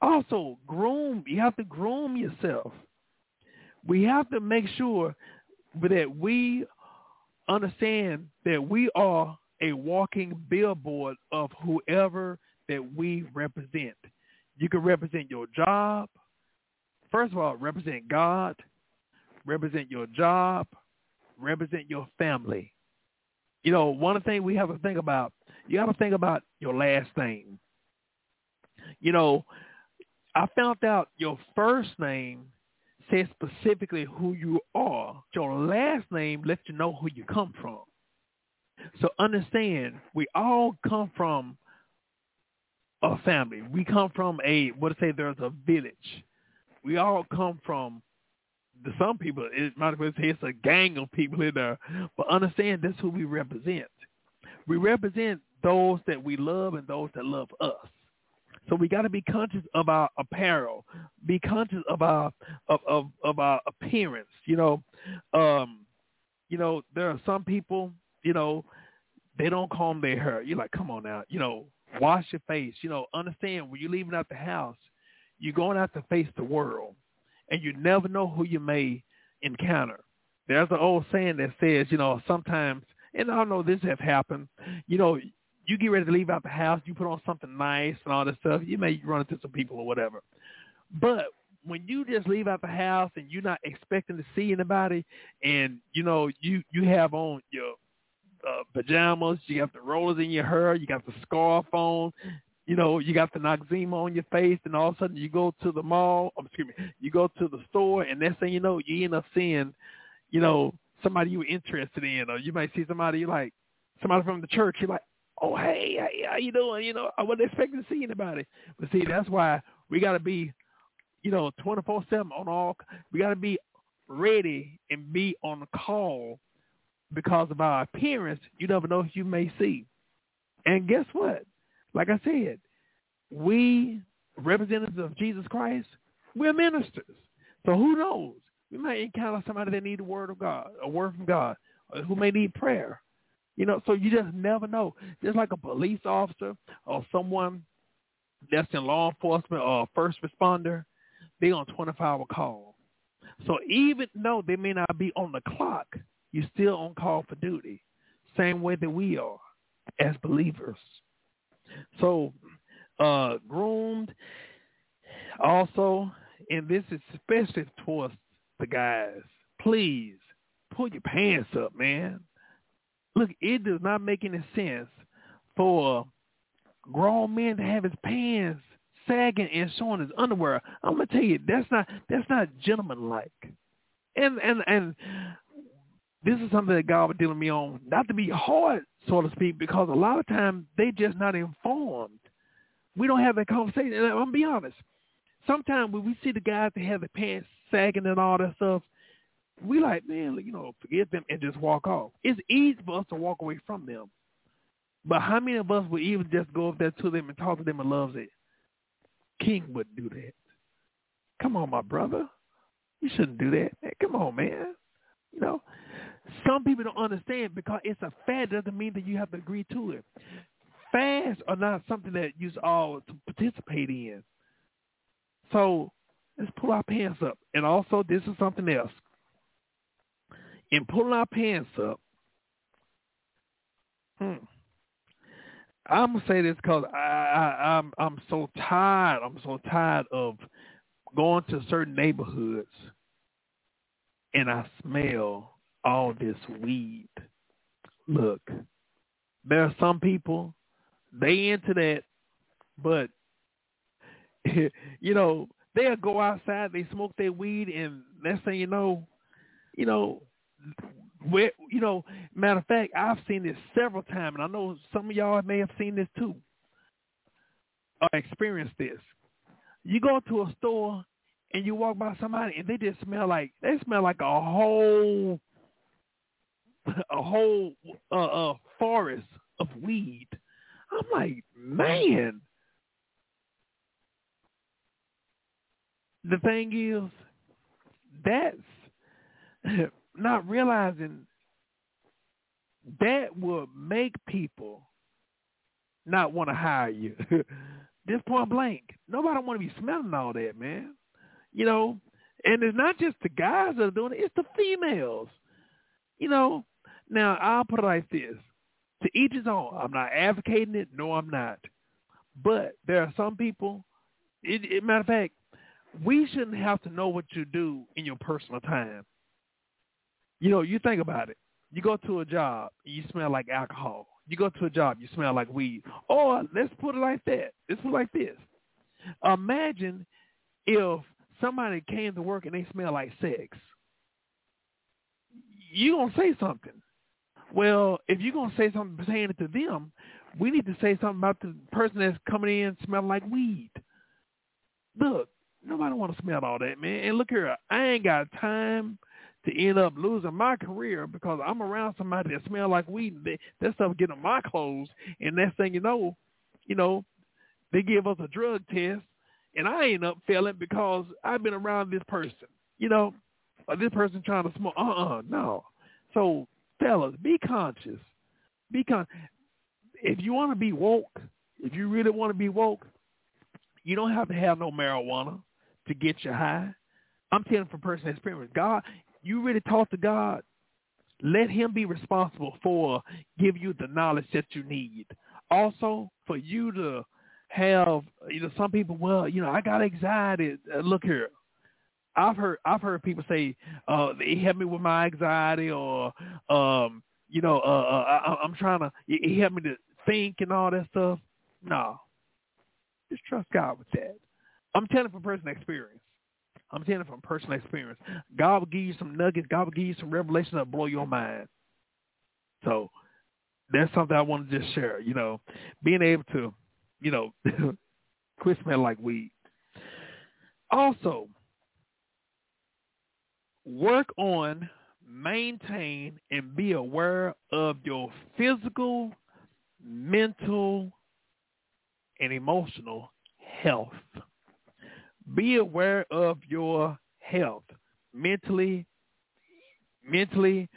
Also, groom. You have to groom yourself. We have to make sure that we understand that we are a walking billboard of whoever that we represent. You can represent your job. First of all, represent God, represent your job, represent your family. You know, one things we have to think about, you have to think about your last name. You know, I found out your first name says specifically who you are. Your last name lets you know who you come from. So understand, we all come from a family. We come from a what to say there's a village. We all come from the some people it might as well say it's a gang of people in there. But understand that's who we represent. We represent those that we love and those that love us. So we got to be conscious of our apparel, be conscious of our of, of, of our appearance. You know, um, you know there are some people, you know, they don't comb their hair. You're like, come on now, you know, wash your face. You know, understand when you're leaving out the house, you're going out to face the world, and you never know who you may encounter. There's an old saying that says, you know, sometimes, and I know this have happened. You know, you get ready to leave out the house, you put on something nice and all this stuff, you may run into some people or whatever. But when you just leave out the house and you're not expecting to see anybody, and you know you you have on your uh, pajamas, you got the rollers in your hair, you got the scarf on, you know, you got the Noxzema on your face, and all of a sudden you go to the mall, oh, excuse me, you go to the store, and next thing you know, you end up seeing, you know, somebody you were interested in, or you might see somebody you like, somebody from the church, you're like, oh hey, hey, how you doing? You know, I wasn't expecting to see anybody. But see, that's why we got to be, you know, twenty four seven on all. We got to be ready and be on the call because of our appearance. You never know who you may see. And guess what? Like I said, we representatives of Jesus Christ, we're ministers. So who knows? We might encounter somebody that need a word of God, a word from God, who may need prayer. You know, so you just never know. Just like a police officer or someone that's in law enforcement or a first responder, they on 24-hour call. So even though they may not be on the clock, you're still on call for duty. Same way that we are as believers. So uh, groomed also, and this is especially towards the guys, please pull your pants up, man look, it does not make any sense for grown man to have his pants sagging and showing his underwear. I'm gonna tell you, that's not that's not gentlemanlike. And and and this is something that God was dealing me on, not to be hard, so to speak, because a lot of times they just not informed. We don't have that conversation. And I'm gonna be honest. Sometimes when we see the guys that have the pants sagging and all that stuff, we like, man, you know, forget them and just walk off. It's easy for us to walk away from them. But how many of us would even just go up there to them and talk to them and love it? King wouldn't do that. Come on, my brother. You shouldn't do that. Man, come on, man. You know, some people don't understand because it's a fad doesn't mean that you have to agree to it. Fads are not something that you all to participate in. So let's pull our pants up. And also, this is something else in pulling our pants up, hmm, I'm gonna say this because I, I I'm I'm so tired. I'm so tired of going to certain neighborhoods and I smell all this weed. Look, there are some people they into that, but you know they'll go outside, they smoke their weed, and next thing you know, you know Where you know, matter of fact, I've seen this several times, and I know some of y'all may have seen this too, or experienced this. You go to a store and you walk by somebody, and they just smell like they smell like a whole a whole uh, uh, forest of weed. I'm like, man. The thing is, that's not realizing that will make people not want to hire you. This point blank. Nobody want to be smelling all that, man. You know, and it's not just the guys that are doing it; it's the females. You know. Now I'll put it like this: to each his own. I'm not advocating it. No, I'm not. But there are some people. It, it, matter of fact, we shouldn't have to know what you do in your personal time. You know, you think about it. You go to a job, you smell like alcohol. You go to a job, you smell like weed. Or let's put it like that. Let's put it like this. Imagine if somebody came to work and they smell like sex. You gonna say something. Well, if you're gonna say something pertaining to them, we need to say something about the person that's coming in smelling like weed. Look, nobody want to smell all that, man. And look here, I ain't got time to end up losing my career because I'm around somebody that smell like weed. They, that stuff get my clothes, and next thing you know, you know, they give us a drug test, and I end up failing because I've been around this person, you know, or this person trying to smoke. Uh-uh, no. So, fellas, be conscious. Be con. If you want to be woke, if you really want to be woke, you don't have to have no marijuana to get you high. I'm telling from personal experience. God, you really talk to God, let him be responsible for give you the knowledge that you need. Also, for you to have, you know, some people, well, you know, I got anxiety. Uh, look here, I've heard I've heard people say, uh, he helped me with my anxiety, or um, you know, uh, uh, I, I'm trying to, he helped me to think and all that stuff. No, just trust God with that. I'm telling from personal experience. I'm telling you from personal experience. God will give you some nuggets. God will give you some revelation that'll blow your mind. So that's something I want to just share. You know, being able to, you know, quit smelling like weed. Also, work on, maintain, and be aware of your physical, mental, and emotional health. Be aware of your health, mentally, mentally,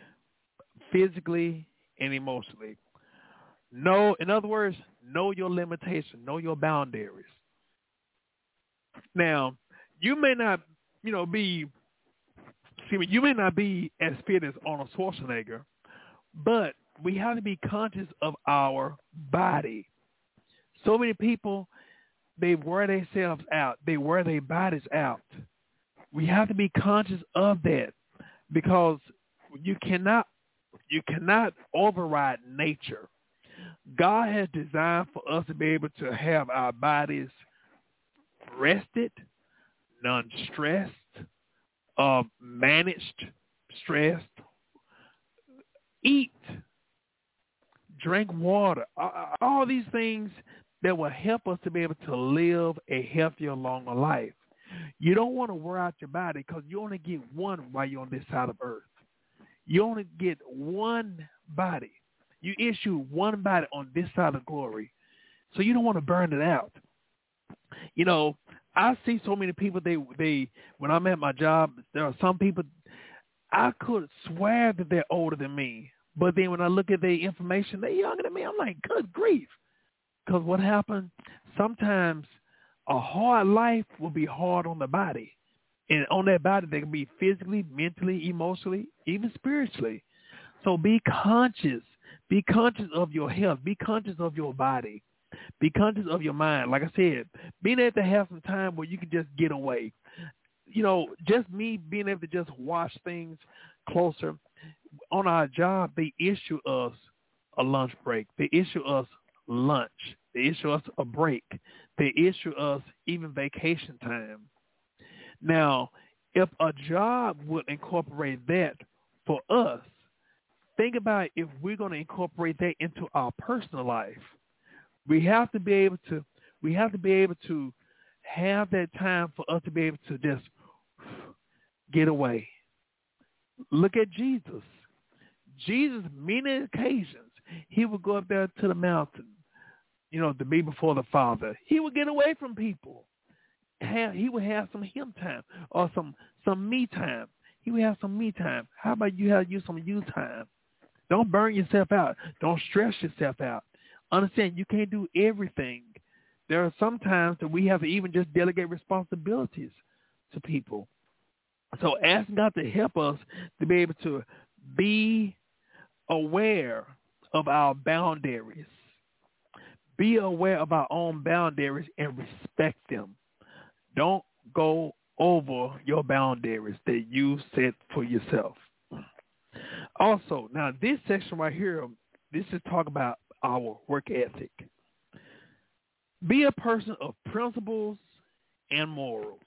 physically, and emotionally. Know, in other words, know your limitations, know your boundaries. Now, you may not, you know, be, excuse me, you may not be as fit as Arnold Schwarzenegger, but we have to be conscious of our body. So many people they wear themselves out. They wear their bodies out. We have to be conscious of that because you cannot you cannot override nature. God has designed for us to be able to have our bodies rested, non-stressed, uh, managed, stressed. Eat, drink water. All these things that will help us to be able to live a healthier, longer life. You don't want to wear out your body because you only get one while you're on this side of earth. You only get one body. You issue one body on this side of glory. So you don't want to burn it out. You know, I see so many people they they when I'm at my job, there are some people I could swear that they're older than me. But then when I look at their information, they're younger than me. I'm like, good grief. Because what happens, sometimes a hard life will be hard on the body. And on that body, they can be physically, mentally, emotionally, even spiritually. So be conscious. Be conscious of your health. Be conscious of your body. Be conscious of your mind. Like I said, being able to have some time where you can just get away. You know, just me being able to just watch things closer. On our job, they issue us a lunch break. They issue us lunch. They issue us a break. They issue us even vacation time. Now, if a job would incorporate that for us, think about if we're going to incorporate that into our personal life. We have to be able to we have to be able to have that time for us to be able to just get away. Look at Jesus. Jesus, many occasions, he would go up there to the mountain, you know, to be before the Father. He would get away from people. He would have some him time or some some me time. He would have some me time. How about you have you some you time? Don't burn yourself out. Don't stress yourself out. Understand you can't do everything. There are some times that we have to even just delegate responsibilities to people. So ask God to help us to be able to be aware of our boundaries. Be aware of our own boundaries and respect them. Don't go over your boundaries that you set for yourself. Also, now this section right here, this is talk about our work ethic. Be a person of principles and morals.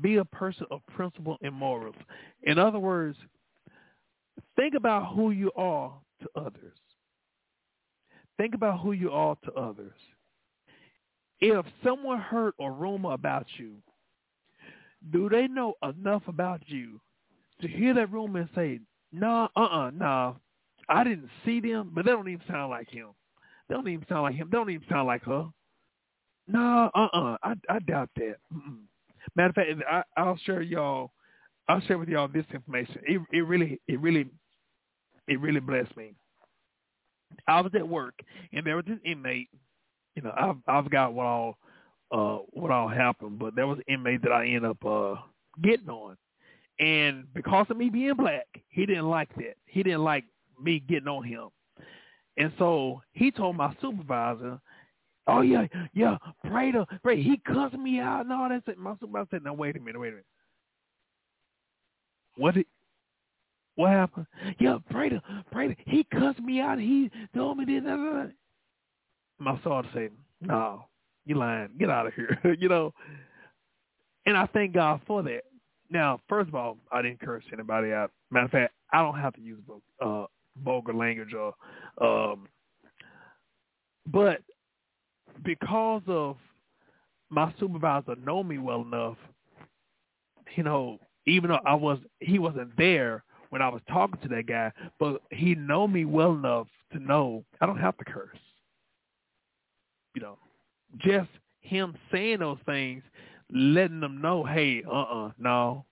Be a person of principle and morals. In other words, think about who you are to others. Think about who you are to others. If someone heard a rumor about you, do they know enough about you to hear that rumor and say, nah, uh-uh, nah, I didn't see them, but they don't even sound like him. They don't even sound like him. They don't even sound like her. No, uh-uh, I, I doubt that. Mm-mm. Matter of fact, I, I'll share y'all. I'll share with y'all this information. It, it really, it really, it really blessed me. I was at work and there was this inmate. You know, I've I've got what all uh what all happened, but there was an inmate that I ended up uh getting on. And because of me being black, he didn't like that. He didn't like me getting on him. And so he told my supervisor, Oh yeah, yeah, pray to pray. He cussed me out and all that. My supervisor said, "Now wait a minute, wait a minute. What did what happened? Yeah, Prater. He cussed me out. He told me this. Blah, blah. My son said, "No, you lying. Get out of here." you know. And I thank God for that. Now, first of all, I didn't curse anybody out. Matter of fact, I don't have to use uh, vulgar language or, um, but because of my supervisor know me well enough, you know, even though I was he wasn't there when I was talking to that guy, but he know me well enough to know I don't have to curse. You know, just him saying those things, letting them know, hey, uh-uh, no.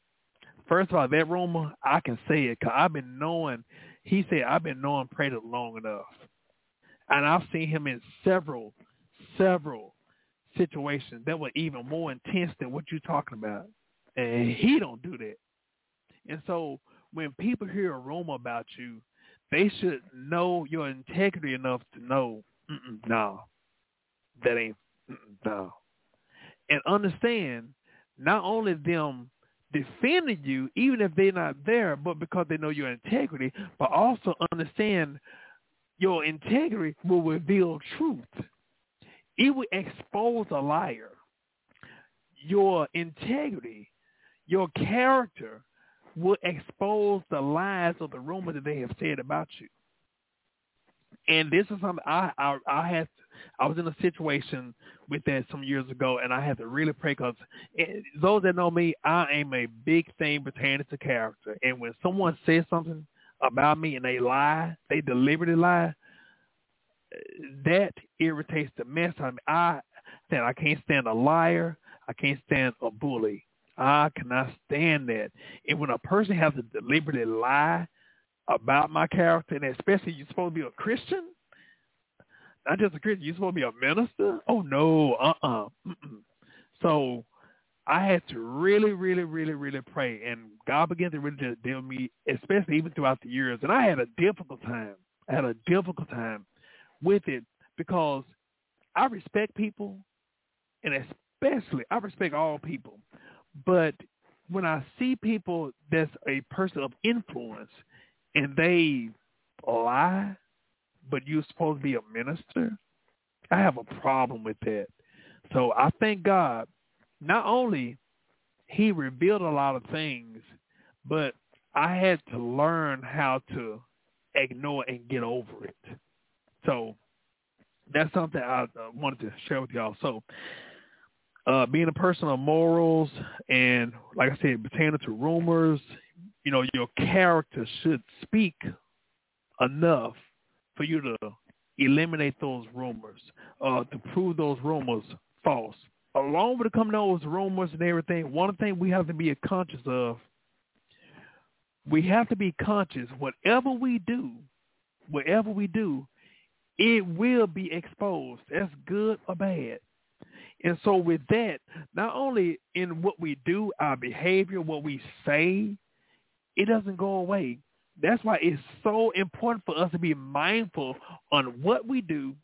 First of all, that rumor, I can say it because I've been knowing, he said, I've been knowing Prater long enough. And I've seen him in several, several situations that were even more intense than what you're talking about. And he don't do that. And so when people hear a rumor about you, they should know your integrity enough to know, no, that ain't, no. And understand not only them defending you, even if they're not there, but because they know your integrity, but also understand your integrity will reveal truth. It will expose a liar. Your integrity, your character will expose the lies or the rumor that they have said about you. And this is something I I, I had. I was in a situation with that some years ago, and I had to really pray because eh, those that know me, I am a big thing pertaining to character. And when someone says something about me and they lie, they deliberately lie, that irritates the mess out of me. I said I can't stand a liar. I can't stand a bully. I cannot stand that. And when a person has to deliberately lie about my character, and especially you're supposed to be a Christian, not just a Christian, you're supposed to be a minister. Oh no, uh-uh. Mm-mm. So I had to really, really, really, really pray, and God began to really deal with me, especially even throughout the years. And I had a difficult time. I had a difficult time with it because I respect people, and especially I respect all people. But when I see people that's a person of influence and they lie, but you're supposed to be a minister, I have a problem with that. So I thank God, not only he revealed a lot of things, but I had to learn how to ignore and get over it. So that's something I uh, wanted to share with y'all. So uh, being a person of morals and, like I said, pertaining to rumors, you know, your character should speak enough for you to eliminate those rumors, uh, to prove those rumors false. Along with the coming those rumors and everything, one thing we have to be conscious of, we have to be conscious. Whatever we do, whatever we do, it will be exposed. That's good or bad. And so with that, not only in what we do, our behavior, what we say, it doesn't go away. That's why it's so important for us to be mindful on what we do,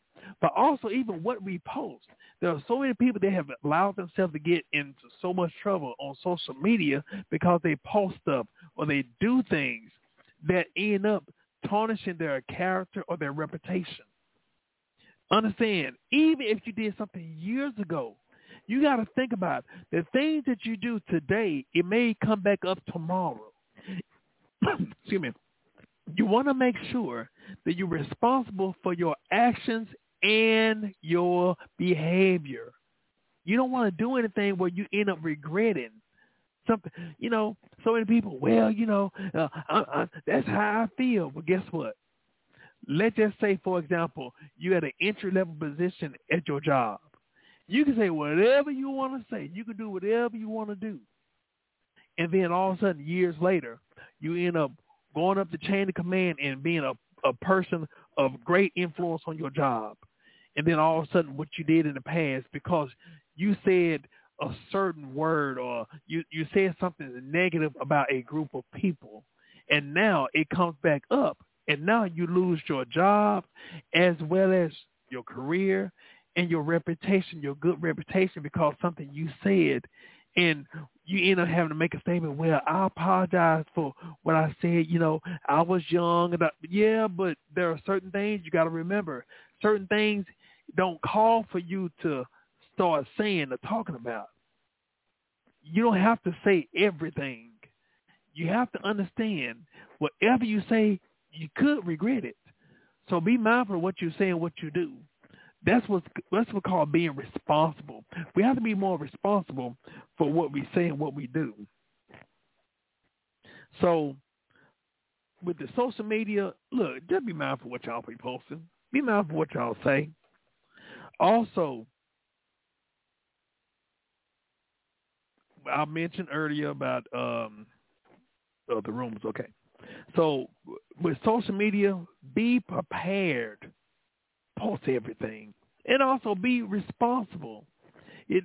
but also even what we post. There are so many people that have allowed themselves to get into so much trouble on social media because they post stuff or they do things that end up tarnishing their character or their reputation. Understand, even if you did something years ago, you got to think about the things that you do today. It may come back up tomorrow. Excuse me. You want to make sure that you're responsible for your actions and your behavior. You don't want to do anything where you end up regretting something. You know, so many people. Well, you know, uh, uh, uh, that's how I feel. But guess what? Let's just say, for example, you had an entry level position at your job. You can say whatever you want to say. You can do whatever you want to do. And then all of a sudden, years later, you end up going up the chain of command and being a, a person of great influence on your job. And then all of a sudden, what you did in the past, because you said a certain word or you, you said something negative about a group of people, and now it comes back up and now you lose your job as well as your career and your reputation, your good reputation because something you said and you end up having to make a statement, well, I apologize for what I said, you know, I was young and I, yeah, but there are certain things you got to remember. Certain things don't call for you to start saying or talking about. You don't have to say everything. You have to understand whatever you say you could regret it. So be mindful of what you say and what you do. That's what's that's what called being responsible. We have to be more responsible for what we say and what we do. So with the social media, look, just be mindful of what y'all be posting. Be mindful of what y'all say. Also, I mentioned earlier about um, oh, the rooms. Okay, so with social media, be prepared. Post everything. And also be responsible.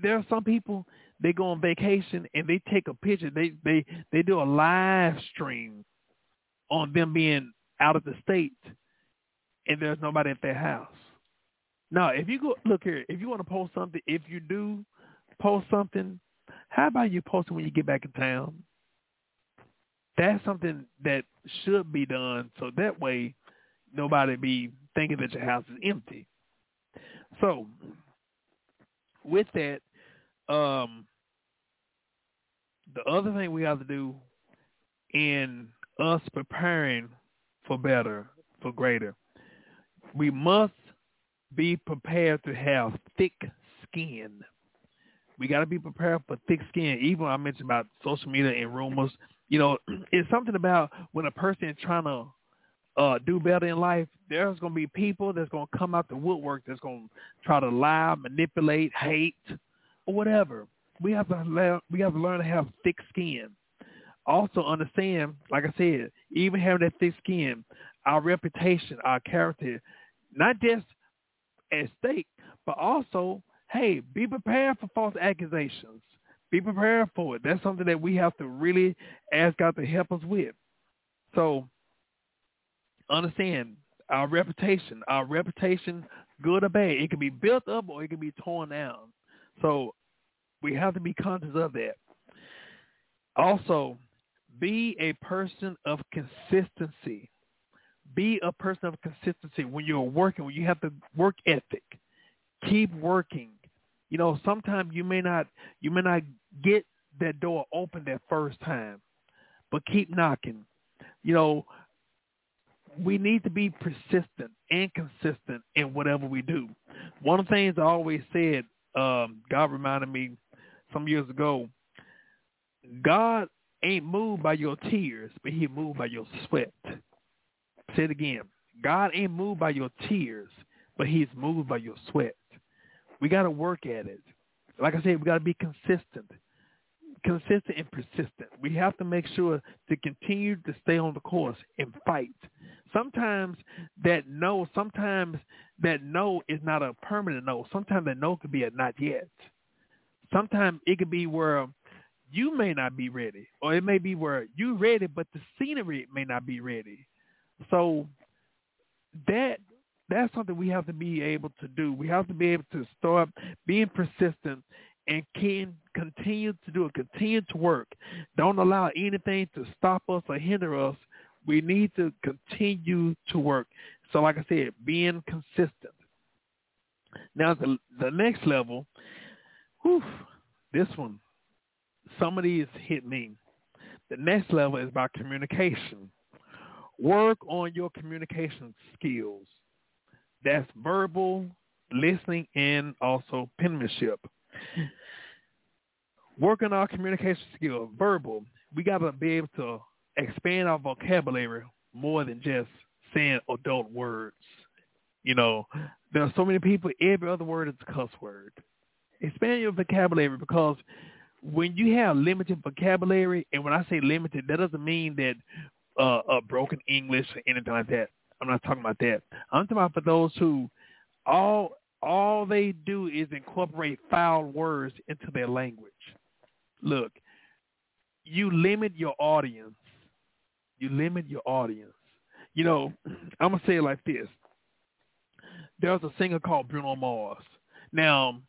there are some people, they go on vacation and they take a picture. They, they, they do a live stream on them being out of the state and there's nobody at their house. Now, if you go, look here, if you want to post something, if you do post something, how about you post it when you get back in town? That's something that should be done so that way nobody be thinking that your house is empty. So with that, um, the other thing we have to do in us preparing for better, for greater, we must be prepared to have thick skin. We got to be prepared for thick skin. Even I mentioned about social media and rumors you know, it's something about when a person is trying to uh, do better in life, there's going to be people that's going to come out the woodwork that's going to try to lie, manipulate, hate, or whatever. We have to learn, we have to learn to have thick skin. Also understand, like I said, even having that thick skin, our reputation, our character, not just at stake, but also, hey, be prepared for false accusations. Be prepared for it. That's something that we have to really ask God to help us with. So understand our reputation, our reputation, good or bad, it can be built up or it can be torn down. So we have to be conscious of that. Also, be a person of consistency. Be a person of consistency when you're working, when you have the work ethic. Keep working. You know, sometimes you may not you may not get that door open that first time, but keep knocking. You know, we need to be persistent and consistent in whatever we do. One of the things I always said, um, God reminded me some years ago, God ain't moved by your tears, but he moved by your sweat. Say it again. God ain't moved by your tears, but he's moved by your sweat. We got to work at it. Like I said, we got to be consistent consistent and persistent. We have to make sure to continue to stay on the course and fight. Sometimes that no, sometimes that no is not a permanent no. Sometimes that no could be a not yet. Sometimes it could be where you may not be ready, or it may be where you're ready, but the scenery may not be ready. So that that's something we have to be able to do. We have to be able to start being persistent and can continue to do it, continue to work. Don't allow anything to stop us or hinder us. We need to continue to work. So like I said, being consistent. Now the the next level, whew, this one, some of these hit me. The next level is about communication. Work on your communication skills. That's verbal, listening, and also penmanship working our communication skills, verbal. We got to be able to expand our vocabulary more than just saying adult words. You know, there are so many people, every other word is a cuss word. Expand your vocabulary because when you have limited vocabulary, and when I say limited, that doesn't mean that uh, a broken English or anything like that. I'm not talking about that. I'm talking about for those who all all they do is incorporate foul words into their language. Look, you limit your audience. You limit your audience. You know, I'm gonna say it like this. There's a singer called Bruno Mars. Now,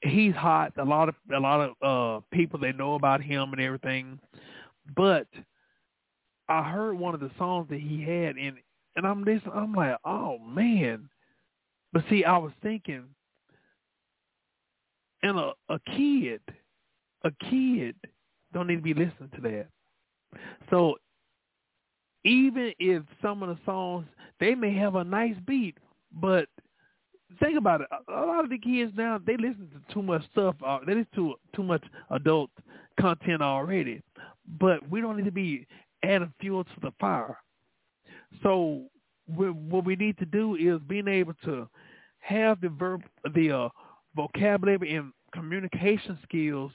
he's hot. A lot of a lot of uh people they know about him and everything. But I heard one of the songs that he had and and I'm listening I'm like, oh man. But see, I was thinking and a, a kid a kid don't need to be listening to that. So even if some of the songs they may have a nice beat, but think about it. A lot of the kids now they listen to too much stuff. Uh, they listen to too much adult content already. But we don't need to be adding fuel to the fire. So what we need to do is being able to have the verb, the uh, vocabulary and communication skills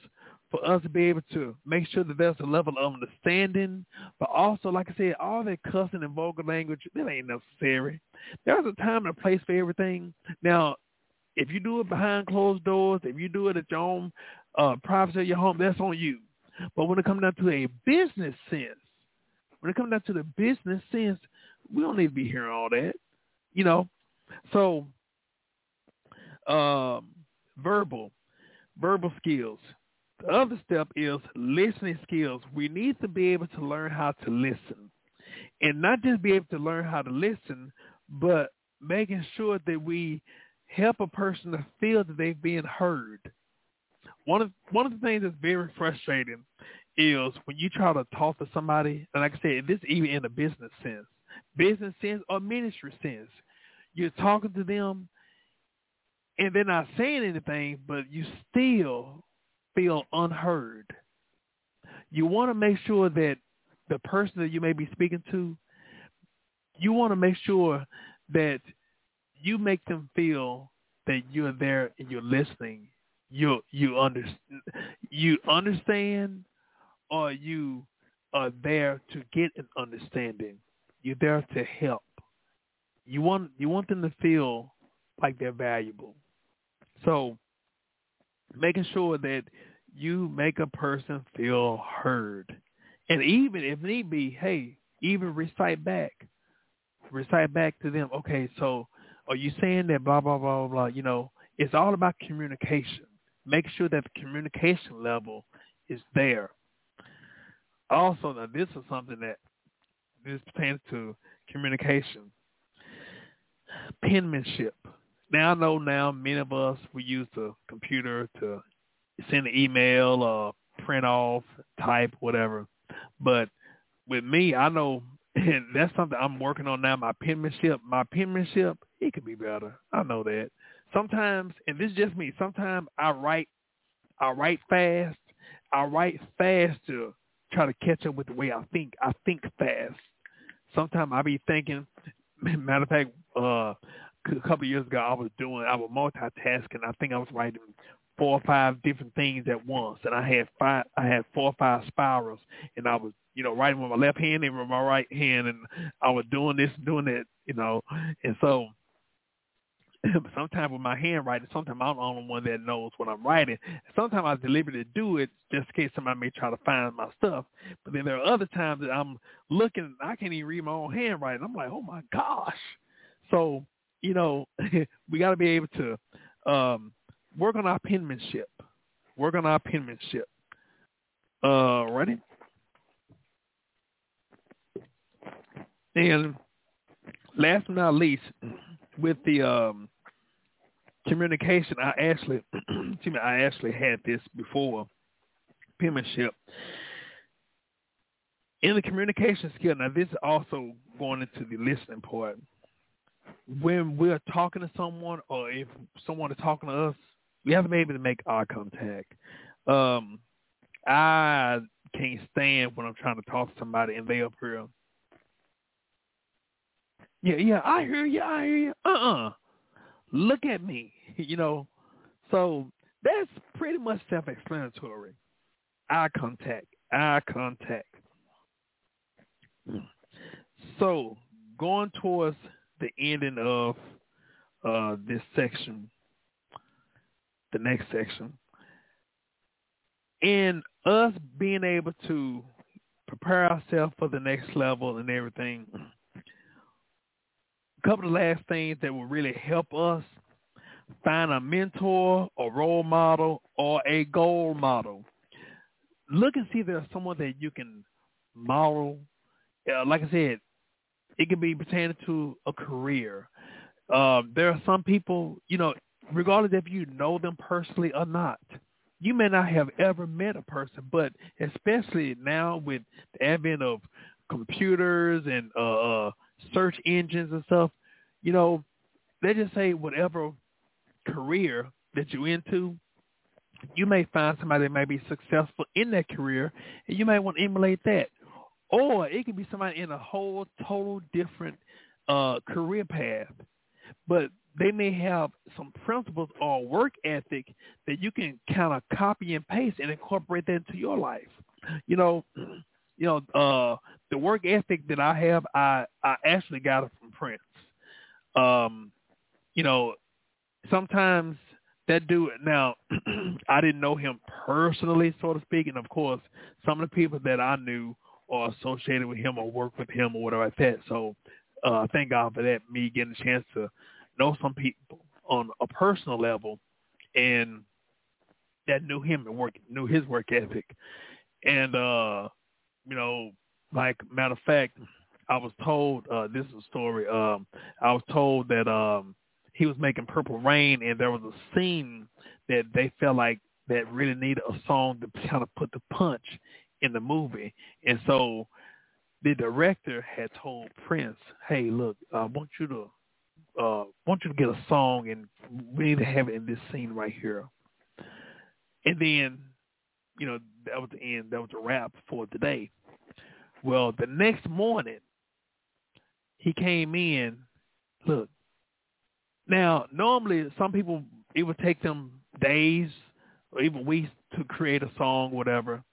for us to be able to make sure that there's a level of understanding, but also, like I said, all that cussing and vulgar language, that ain't necessary. There's a time and a place for everything. Now, if you do it behind closed doors, if you do it at your own uh, privacy of your home, that's on you. But when it comes down to a business sense, when it comes down to the business sense, we don't need to be hearing all that, you know. So, um, verbal, verbal skills. The other step is listening skills. We need to be able to learn how to listen. And not just be able to learn how to listen, but making sure that we help a person to feel that they've been heard. One of one of the things that's very frustrating is when you try to talk to somebody, and like I said, this even in a business sense, business sense or ministry sense, you're talking to them and they're not saying anything, but you still feel unheard. You want to make sure that the person that you may be speaking to, you want to make sure that you make them feel that you're there and you're listening. You you under, you understand, or you are there to get an understanding. You're there to help. You want you want them to feel like they're valuable. So making sure that you make a person feel heard. And even if need be, hey, even recite back. Recite back to them, okay, so are you saying that blah, blah, blah, blah, You know, it's all about communication. Make sure that the communication level is there. Also, now this is something that this pertains to communication. Penmanship now I know now many of us we use the computer to send an email or print off, type, whatever. But with me, I know and that's something I'm working on now. My penmanship, my penmanship, it could be better. I know that. Sometimes, and this is just me. Sometimes I write, I write fast. I write fast to try to catch up with the way I think. I think fast. Sometimes I be thinking. Matter of fact, uh, a couple years ago, I was doing, I was multitasking. I think I was writing four or five different things at once, and I had five, I had four or five spirals, and I was, you know, writing with my left hand and with my right hand, and I was doing this, and doing that, you know, and so sometimes with my handwriting, sometimes I'm the only one that knows what I'm writing. Sometimes I deliberately do it just in case somebody may try to find my stuff. But then there are other times that I'm looking, I can't even read my own handwriting. I'm like, oh my gosh. So, you know, we got to be able to um, work on our penmanship. Work on our penmanship. Uh, ready? And last but not least, with the um, communication, I actually, excuse me, I actually had this before penmanship. In the communication skill, now this is also going into the listening part. When we're talking to someone, or if someone is talking to us, we have to be able to make eye contact. Um, I can't stand when I'm trying to talk to somebody and they up here. Yeah, yeah, I hear you, I hear you. Uh-uh. Look at me, you know. So that's pretty much self-explanatory. Eye contact, eye contact. So going towards the ending of uh, this section, the next section, and us being able to prepare ourselves for the next level and everything, couple of last things that will really help us find a mentor, a role model, or a goal model. Look and see if there's someone that you can model. Uh, like I said, it can be pertaining to a career. Uh, there are some people, you know, regardless if you know them personally or not, you may not have ever met a person, but especially now with the advent of computers and uh, uh search engines and stuff, you know, they just say whatever career that you're into, you may find somebody that may be successful in that career, and you may want to emulate that. Or it could be somebody in a whole total different uh, career path, but they may have some principles or work ethic that you can kind of copy and paste and incorporate that into your life. You know, you know, uh, the work ethic that I have, I I actually got it from Prince. Um, you know, sometimes that dude. Now, I didn't know him personally, so to speak, and of course, some of the people that I knew are associated with him or work with him or whatever like that. So, uh, thank God for that. Me getting a chance to know some people on a personal level, and that knew him and work knew his work ethic, and uh you know, like matter of fact, I was told uh this is a story. Um I was told that um he was making Purple Rain and there was a scene that they felt like that really needed a song to kind of put the punch in the movie. And so the director had told Prince, "Hey, look, I want you to uh want you to get a song and we need to have it in this scene right here." And then you know, that was the end. That was a wrap for today. Well, the next morning, he came in. Look, now normally some people it would take them days or even weeks to create a song, whatever.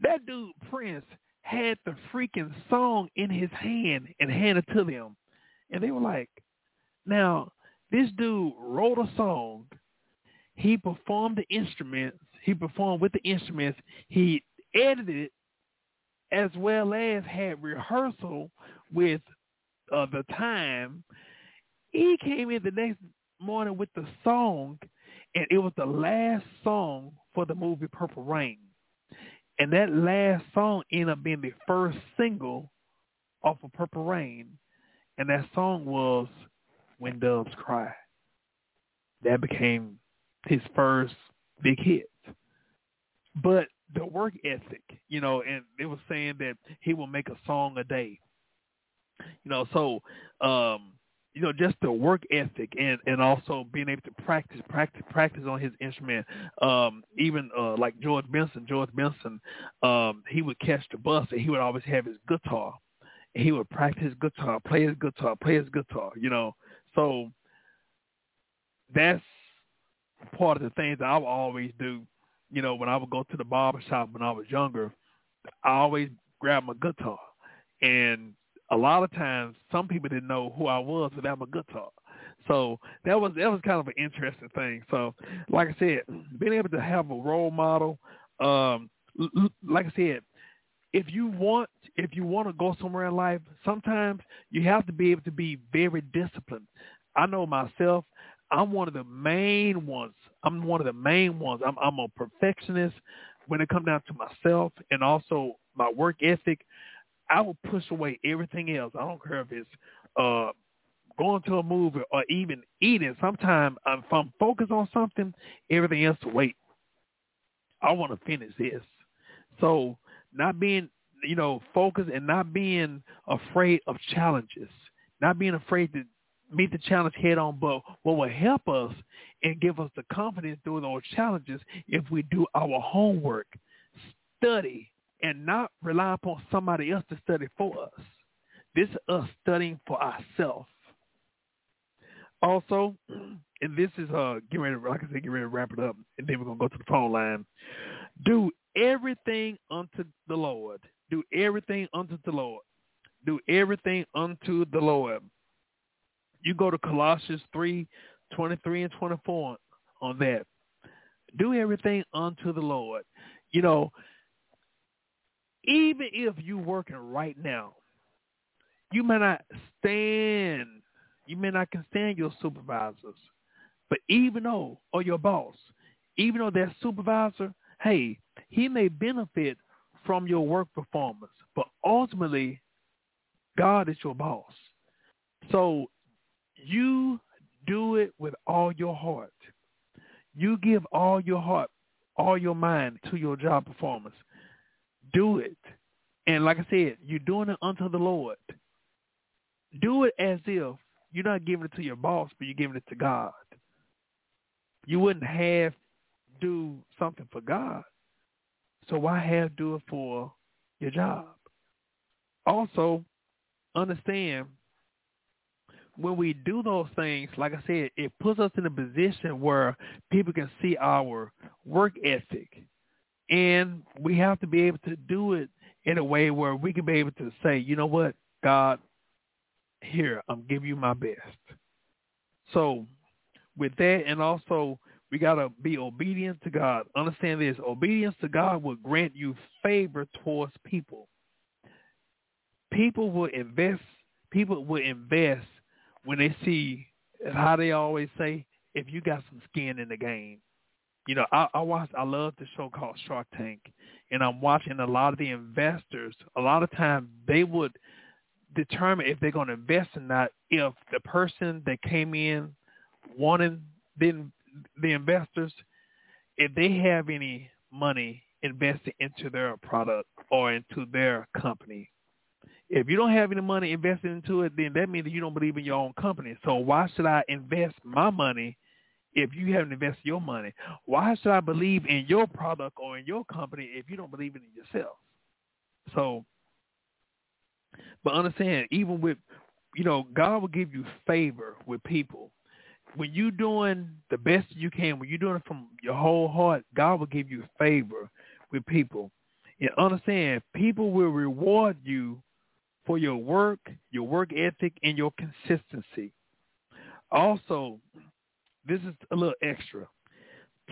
That dude Prince had the freaking song in his hand and handed to them, and they were like, "Now this dude wrote a song. He performed the instruments he performed with the instruments. He edited it as well as had rehearsal with uh, the time. He came in the next morning with the song, and it was the last song for the movie Purple Rain. And that last song ended up being the first single off of Purple Rain, and that song was When Doves Cry. That became his first big hit. But the work ethic, you know, and it was saying that he will make a song a day. You know, so um, you know, just the work ethic and and also being able to practice, practice, practice on his instrument. Um, even uh, like George Benson, George Benson, um, he would catch the bus and he would always have his guitar. He would practice his guitar, play his guitar, play his guitar. You know, so that's part of the things I will always do. You know, when I would go to the barber shop when I was younger, I always grab my guitar and a lot of times some people didn't know who I was without my guitar. So that was that was kind of an interesting thing. So like I said, being able to have a role model, um, like I said, if you want if you want to go somewhere in life, sometimes you have to be able to be very disciplined. I know myself, I'm one of the main ones. I'm one of the main ones. I'm I'm a perfectionist when it comes down to myself and also my work ethic. I will push away everything else. I don't care if it's uh, going to a movie or even eating. Sometimes if I'm focused on something, everything else to wait. I want to finish this. So not being, you know, focused and not being afraid of challenges, not being afraid to meet the challenge head on, but what will help us and give us the confidence through those challenges if we do our homework, study, and not rely upon somebody else to study for us. This is us studying for ourselves. Also, and this is uh get ready, like I said, get ready to wrap it up, and then we're gonna go to the phone line. Do everything unto the Lord. Do everything unto the Lord. Do everything unto the Lord. You go to Colossians three, twenty three and twenty four on that. Do everything unto the Lord. You know, even if you're working right now, you may not stand, you may not can stand your supervisors, but even though, or your boss, even though that supervisor, hey, he may benefit from your work performance, but ultimately, God is your boss. So you do it with all your heart. You give all your heart, all your mind to your job performance do it. And like I said, you're doing it unto the Lord. Do it as if you're not giving it to your boss, but you're giving it to God. You wouldn't have do something for God. So why have do it for your job? Also, understand when we do those things, like I said, it puts us in a position where people can see our work ethic and we have to be able to do it in a way where we can be able to say, you know what, God, here, I'm giving you my best. So with that, and also we got to be obedient to God. Understand this. Obedience to God will grant you favor towards people. People will invest. People will invest when they see, how they always say, if you got some skin in the game you know, I, I watch, I love the show called Shark Tank, and I'm watching a lot of the investors. A lot of times they would determine if they're going to invest or not if the person that came in wanting the the investors, if they have any money invested into their product or into their company. If you don't have any money invested into it, then that means that you don't believe in your own company. So why should I invest my money if you haven't invested your money? Why should I believe in your product or in your company if you don't believe in it yourself? So, but understand, even with, you know, God will give you favor with people. When you're doing the best you can, when you're doing it from your whole heart, God will give you favor with people. And understand, people will reward you for your work, your work ethic, and your consistency. Also, this is a little extra.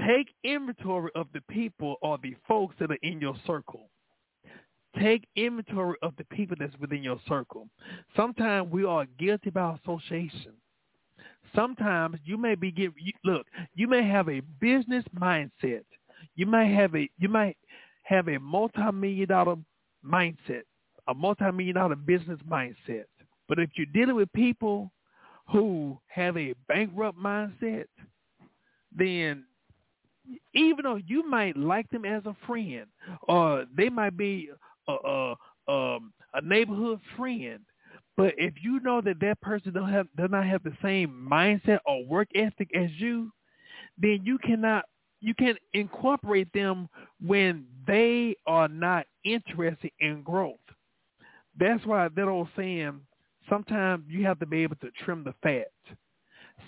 Take inventory of the people or the folks that are in your circle. Take inventory of the people that's within your circle. Sometimes we are guilty by association. Sometimes you may be give look, you may have a business mindset. You may have a you might have a multi-million dollar mindset, a multi-million dollar business mindset. But if you're dealing with people who have a bankrupt mindset, then even though you might like them as a friend, or they might be a, a, um, a neighborhood friend, but if you know that that person don't have does not have the same mindset or work ethic as you, then you cannot you can incorporate them when they are not interested in growth. That's why that old saying, sometimes you have to be able to trim the fat.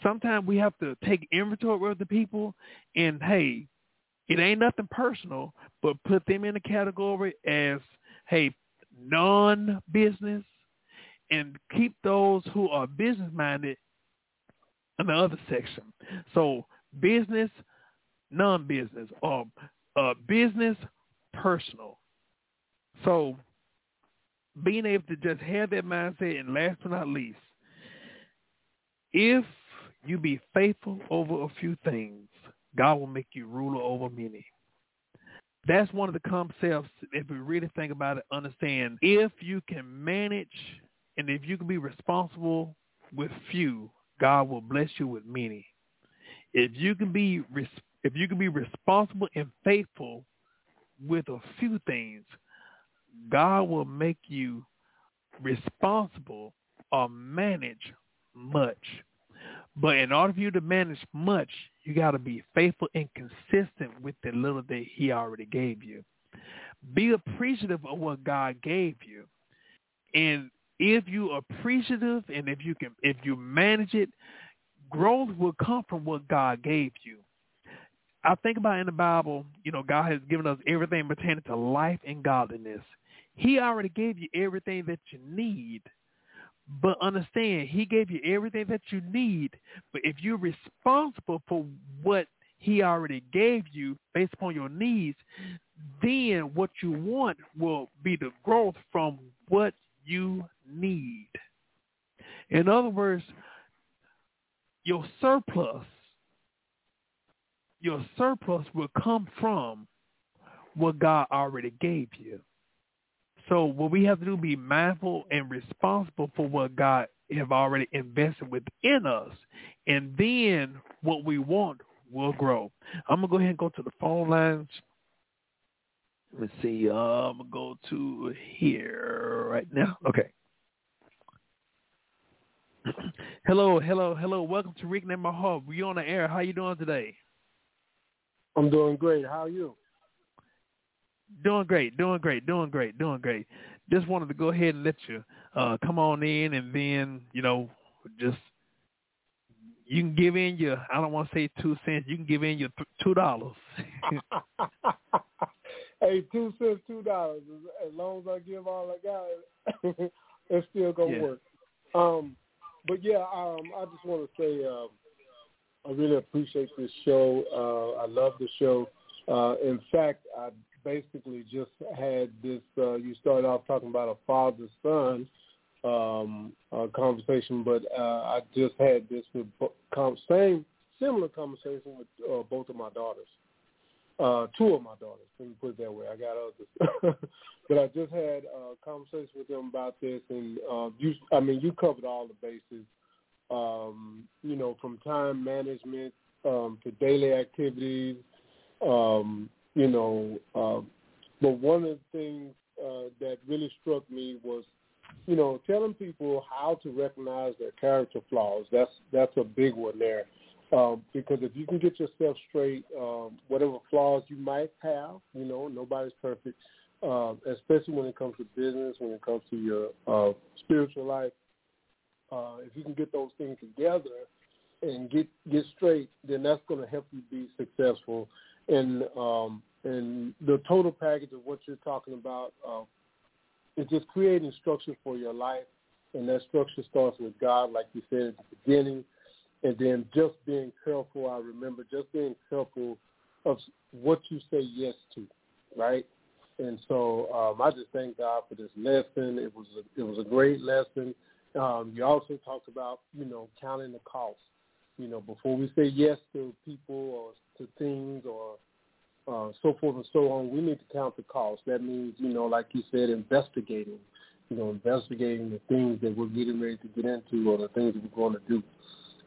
Sometimes we have to take inventory of the people and hey, it ain't nothing personal, but put them in a category as, hey, non-business and keep those who are business-minded in the other section. So business, non-business, or uh, business, personal. So being able to just have that mindset, and last but not least, if you be faithful over a few things, God will make you ruler over many. That's one of the concepts, if we really think about it, understand if you can manage and if you can be responsible with few, God will bless you with many. If you can be if you can be responsible and faithful with a few things, God will make you responsible or manage much. But in order for you to manage much, you got to be faithful and consistent with the little that he already gave you. Be appreciative of what God gave you. And if you're appreciative and if you can if you manage it, growth will come from what God gave you. I think about in the Bible, you know, God has given us everything pertaining to life and godliness. He already gave you everything that you need. But understand, he gave you everything that you need. But if you're responsible for what he already gave you based upon your needs, then what you want will be the growth from what you need. In other words, your surplus, your surplus will come from what God already gave you. So what we have to do be mindful and responsible for what God have already invested within us. And then what we want will grow. I'm gonna go ahead and go to the phone lines. Let's see. Uh, I'm gonna go to here right now. Okay. hello, hello, hello. Welcome to Reconnect My Heart. We on the air. How you doing today? I'm doing great. How are you? Doing great, doing great, doing great, doing great. Just wanted to go ahead and let you uh, come on in, and then you know, just you can give in your I don't want to say two cents. You can give in your th- two dollars. hey, two cents, two dollars. As long as I give all I got, it's still gonna yeah. work. Um, but yeah, um, I just want to say um, I really appreciate this show. Uh, I love the show. Uh, in fact, I basically just had this. Uh, you started off talking about a father son um, uh, conversation, but uh, I just had this with com- same similar conversation with uh, both of my daughters. Uh, two of my daughters. Let me put it that way. I got others, but I just had a conversation with them about this, and uh, you. I mean, you covered all the bases. Um, you know, from time management um, to daily activities, um, you know, uh, but one of the things uh, that really struck me was, you know, telling people how to recognize their character flaws. That's that's a big one there, um, because if you can get yourself straight, um, whatever flaws you might have, you know, nobody's perfect, uh, especially when it comes to business, when it comes to your uh, spiritual life. Uh, if you can get those things together and get get straight, then that's going to help you be successful and um, and the total package of what you're talking about uh, is just creating structure for your life, and that structure starts with God, like you said at the beginning, and then just being careful. I remember just being careful of what you say yes to, right? And so um, I just thank God for this lesson. It was a, it was a great lesson. Um, you also talked about you know counting the cost. You know, before we say yes to people or to things or uh, so forth and so on, we need to count the cost. That means, you know, like you said, investigating, you know, investigating the things that we're getting ready to get into or the things that we're going to do.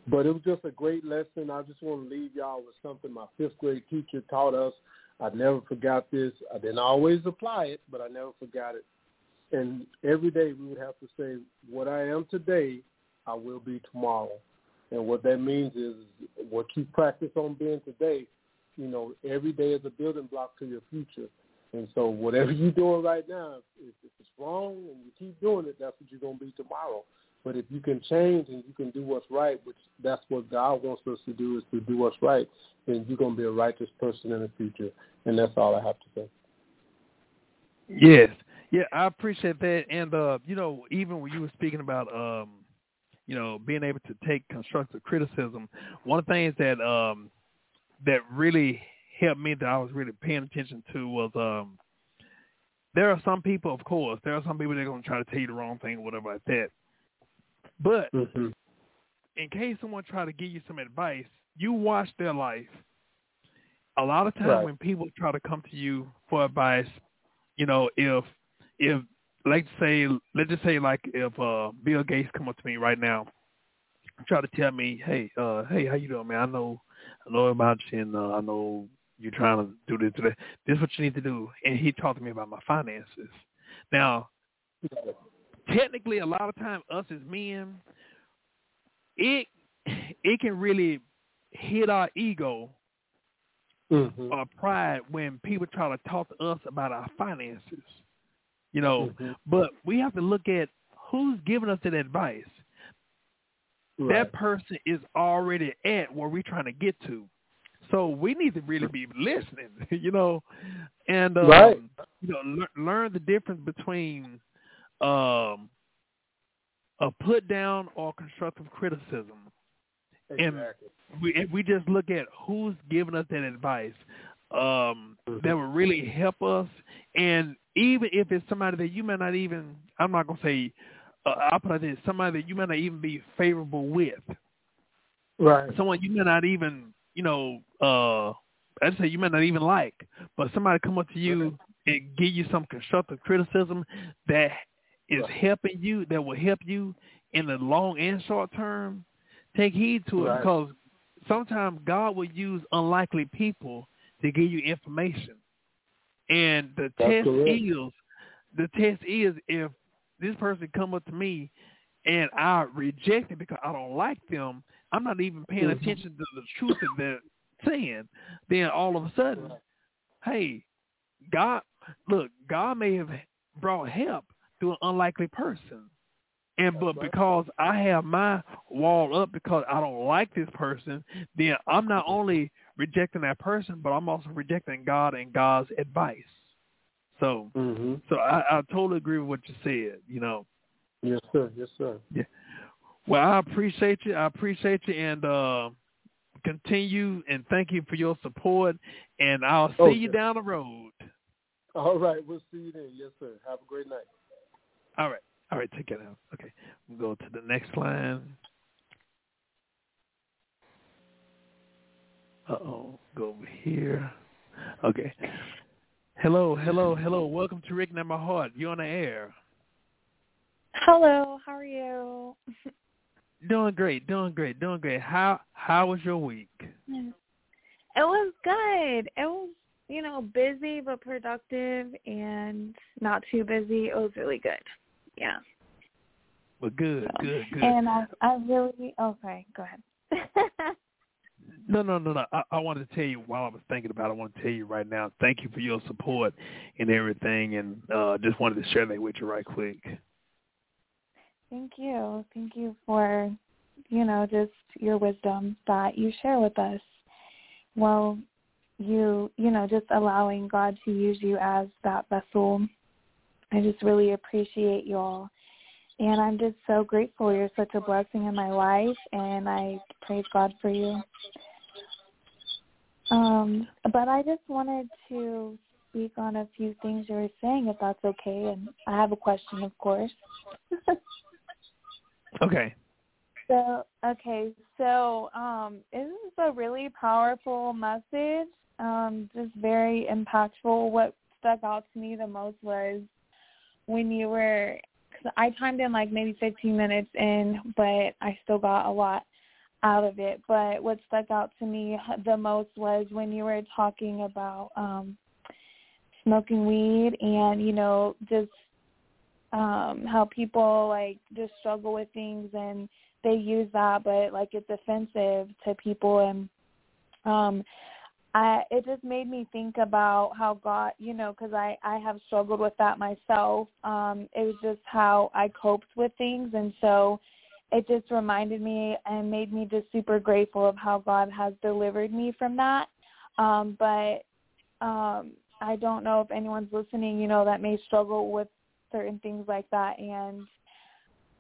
but it was just a great lesson. I just want to leave y'all with something my fifth grade teacher taught us. I never forgot this. I didn't always apply it, but I never forgot it. And every day we would have to say, what I am today, I will be tomorrow. And what that means is what you practice on being today, you know, every day is a building block to your future. And so whatever you're doing right now, if, if it's wrong and you keep doing it, that's what you're going to be tomorrow. But if you can change and you can do what's right, which that's what God wants us to do is to do what's right, then you're going to be a righteous person in the future. And that's all I have to say. Yes. Yeah, I appreciate that. And, uh, you know, even when you were speaking about, um, you know, being able to take constructive criticism, one of the things that um, that really helped me that I was really paying attention to was um, there are some people, of course, there are some people that are going to try to tell you the wrong thing or whatever like that. But mm-hmm. in case someone try to give you some advice, you watch their life. A lot of times right. when people try to come to you for advice, you know, if if let's say let's just say like if uh Bill Gates come up to me right now, try to tell me, hey, uh, hey, how you doing, man? I know, I know about you, and uh, I know you're trying to do this today. This is what you need to do. And he talked to me about my finances. Now, technically, a lot of time, us as men, it it can really hit our ego mm-hmm. or pride when people try to talk to us about our finances. You know, mm-hmm. but we have to look at who's giving us that advice. Right. That person is already at where we're trying to get to. So we need to really be listening, you know, and um, right. you know le- learn the difference between um, a put down or constructive criticism. Exactly. And we if we just look at who's giving us that advice, um, that would really help us. And even if it's somebody that you may not even, I'm not gonna say, uh, I'll put it this, somebody that you may not even be favorable with, right? Someone you may not even, you know, uh, I'd say you may not even like, but somebody come up to you right. and give you some constructive criticism that is right. helping you, that will help you in the long and short term. Take heed to it right. because sometimes God will use unlikely people to give you information. And the That's test correct. is the test is if this person come up to me and I reject it because I don't like them, I'm not even paying mm-hmm. attention to the truth that they're saying, then all of a sudden, hey, God look, God may have brought help to an unlikely person. And but because I have my wall up because I don't like this person, then I'm not only rejecting that person, but I'm also rejecting God and God's advice. So, mm-hmm. so I, I totally agree with what you said. You know. Yes, sir. Yes, sir. Yeah. Well, I appreciate you. I appreciate you, and uh, continue and thank you for your support. And I'll see Okay. you down the road. All right. We'll see you then. Yes, sir. Have a great night. All right. All right. Take it out. Okay. We'll go to the next line. Uh oh. Go over here. Okay. Hello, hello, hello. Welcome to Reconnect My Heart. You're on the air. Hello, how are you? Doing great, doing great, doing great. How how was your week? It was good. It was, you know, busy but productive and not too busy. It was really good. Yeah. Well, good, So- good, good. And I I really okay, go ahead. No, no, no, no. I, I wanted to tell you while I was thinking about it, I want to tell you right now, thank you for your support and everything, and uh, just wanted to share that with you right quick. Thank you. Thank you for, you know, just your wisdom that you share with us. Well, you, you know, just allowing God to use you as that vessel. I just really appreciate you all. And I'm just so grateful. You're such a blessing in my life, and I praise God for you. Um, but I just wanted to speak on a few things you were saying, if that's okay. And I have a question, of course. Okay. So okay, so um, this is a really powerful message. Um, just very impactful. What stuck out to me the most was when you were. Cause I timed in like maybe 15 minutes in, but I still got a lot out of it. But what stuck out to me the most was when you were talking about um smoking weed and you know just um how people like just struggle with things and they use that but like it's offensive to people and um I it just made me think about how God, you know, cuz I I have struggled with that myself. Um it was just how I coped with things and so it just reminded me and made me just super grateful of how God has delivered me from that. Um but um I don't know if anyone's listening, you know, that may struggle with certain things like that. And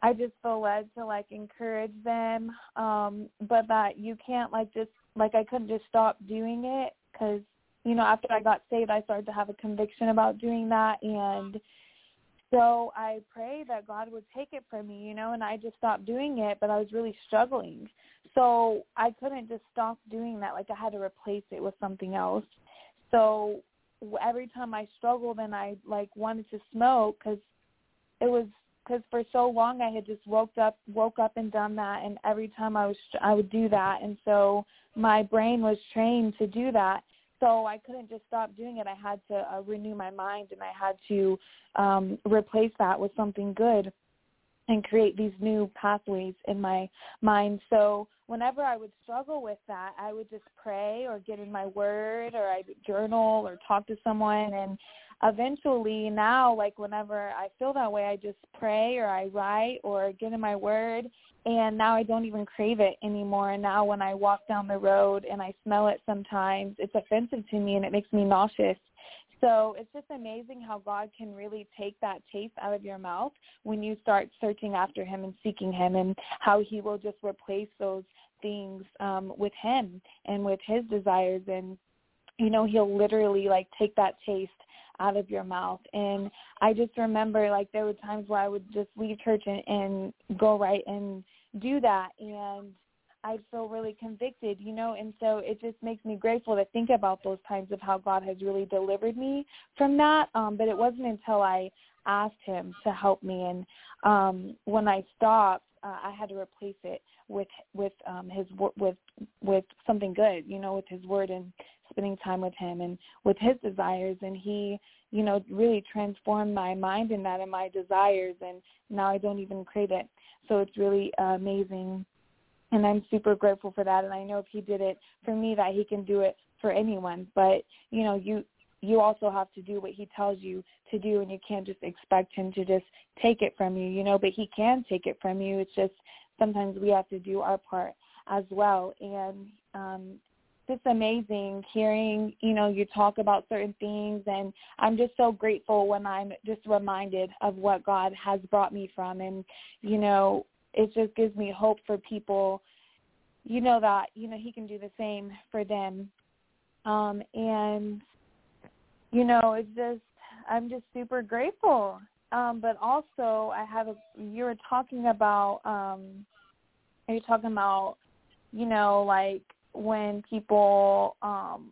I just feel led to like encourage them. Um but that you can't like just like I couldn't just stop doing it cuz you know after I got saved I started to have a conviction about doing that. And so I prayed that God would take it from me, you know, and I just stopped doing it, but I was really struggling. So I couldn't just stop doing that. Like I had to replace it with something else. So every time I struggled and I like wanted to smoke because it was because for so long I had just woke up woke up and done that and every time I was I would do that and so my brain was trained to do that so I couldn't just stop doing it I had to uh, renew my mind and I had to um replace that with something good and create these new pathways in my mind. So whenever I would struggle with that, I would just pray or get in my word or I would journal or talk to someone and eventually now like whenever I feel that way I just pray or I write or get in my word. And now I don't even crave it anymore. And now when I walk down the road and I smell it sometimes it's offensive to me and it makes me nauseous. So it's just amazing how God can really take that taste out of your mouth when you start searching after him and seeking him and how he will just replace those things um with him and with his desires. And you know he'll literally like take that taste out of your mouth. And i just remember like there were times where i would just leave church and, and go right and do that. And I'd feel really convicted, you know, and so it just makes me grateful to think about those times of how God has really delivered me from that. Um, but it wasn't until I asked him to help me. And um when I stopped, uh, I had to replace it with with um his with with something good, you know, with his word and spending time with him and with his desires and he you know really transformed my mind in that and my desires and now I don't even crave it so it's really uh, amazing and I'm super grateful for that. And I know if he did it for me, that he can do it for anyone. But you know, you you also have to do what he tells you to do, and you can't just expect him to just take it from you. You know, but he can take it from you. It's just sometimes we have to do our part as well. And um, it's amazing hearing you know you talk about certain things. And i'm just so grateful when i'm just reminded of what god has brought me from. And you know it just gives me hope for people you know that you know he can do the same for them. Um and you know it's just i'm just super grateful um but also i have a you were talking about um are you talking about you know like when people um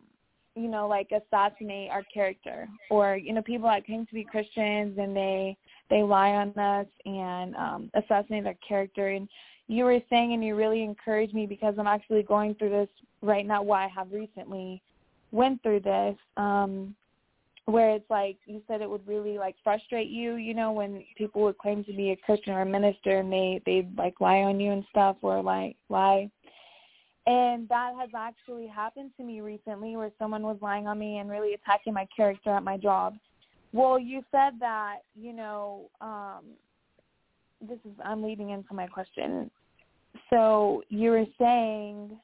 you know like assassinate our character. Or you know people that claim to be christians and they they lie on us and um assassinate our character. And you were saying and you really encouraged me because i'm actually going through this right now well i have recently went through this. Um where it's like you said it would really like frustrate you you know when people would claim to be a christian or a minister and they they like lie on you and stuff or like lie and that has actually happened to me recently where someone was lying on me and really attacking my character at my job. Well, you said that, you know, um this is I'm leading into my question. So you were saying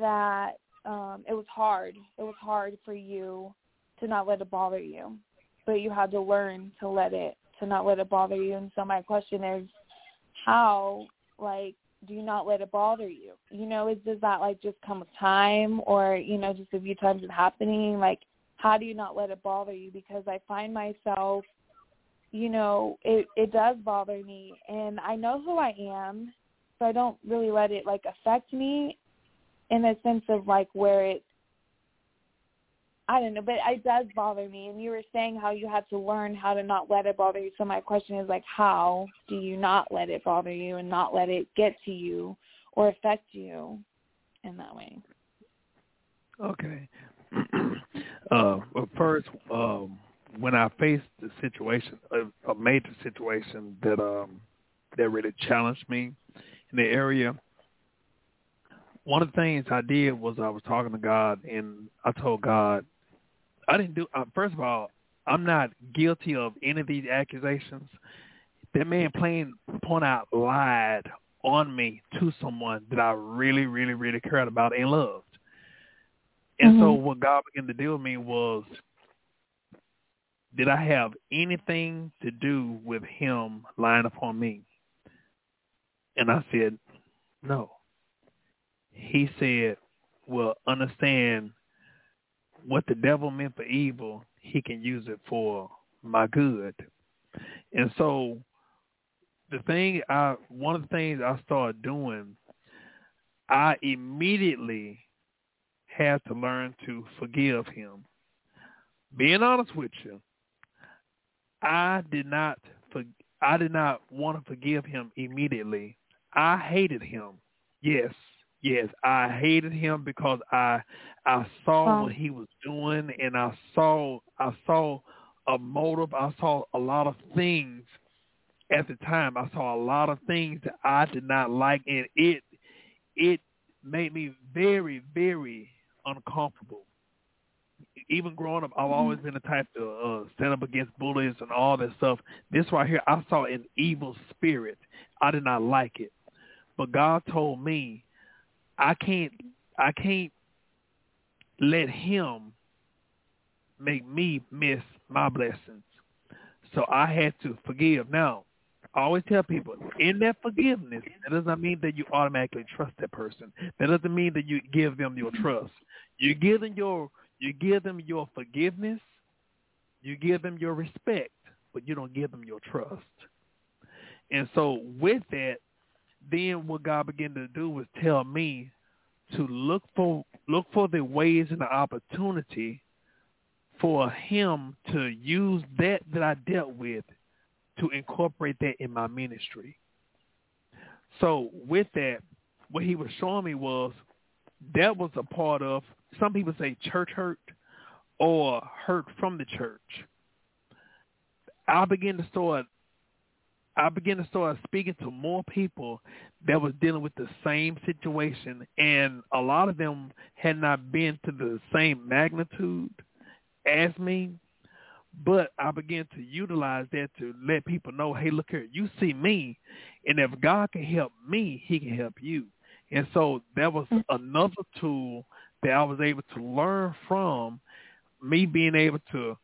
that um it was hard. It was hard for you to not let it bother you. But you had to learn to let it to not let it bother you. And so my question is how like do you not let it bother you? You know, is does that like just come with time or, you know, just a few times it happening? Like how do you not let it bother you? Because I find myself, you know, it it does bother me and I know who I am, so I don't really let it like affect me in a sense of like where it I don't know, but it does bother me. And you were saying how you had to learn how to not let it bother you. So my question is like, how do you not let it bother you and not let it get to you or affect you in that way. Okay. uh, first, um, when I faced the situation, a, a major situation that um, that really challenged me in the area, one of the things I did was I was talking to God, and I told God, I didn't do. Uh, first of all, I'm not guilty of any of these accusations. That man plain point out lied on me to someone that I really, really, really cared about and loved. And mm-hmm. so what God began to deal with me was, did I have anything to do with him lying upon me? And I said, no. He said, well, understand what the devil meant for evil, he can use it for my good. And so the thing I one of the things I started doing, I immediately had to learn to forgive him. Being honest with you, I did not for, I did not want to forgive him immediately. I hated him. Yes, yes, I hated him because I I saw what he was doing and I saw I saw a motive. I saw a lot of things at the time I saw a lot of things that I did not like and it it made me very, very uncomfortable. Even growing up, I've mm-hmm. always been the type to uh, stand up against bullies and all that stuff. This right here, I saw an evil spirit. I did not like it, but God told me, I can't, I can't let Him make me miss my blessings. So I had to forgive. Now, I always tell people in that forgiveness, that does not mean that you automatically trust that person. That doesn't mean that you give them your trust. You give them your you give them your forgiveness, you give them your respect, but you don't give them your trust. And so with that, then what God began to do was tell me to look for look for the ways and the opportunity for him to use that that I dealt with to incorporate that in my ministry. So with that, what he was showing me was that was a part of some people say church hurt or hurt from the church. I began to start I began to start speaking to more people that was dealing with the same situation and a lot of them had not been to the same magnitude as me but I began to utilize that to let people know, hey, look here, you see me, and if God can help me, he can help you. And so that was mm. another tool that I was able to learn from me being able to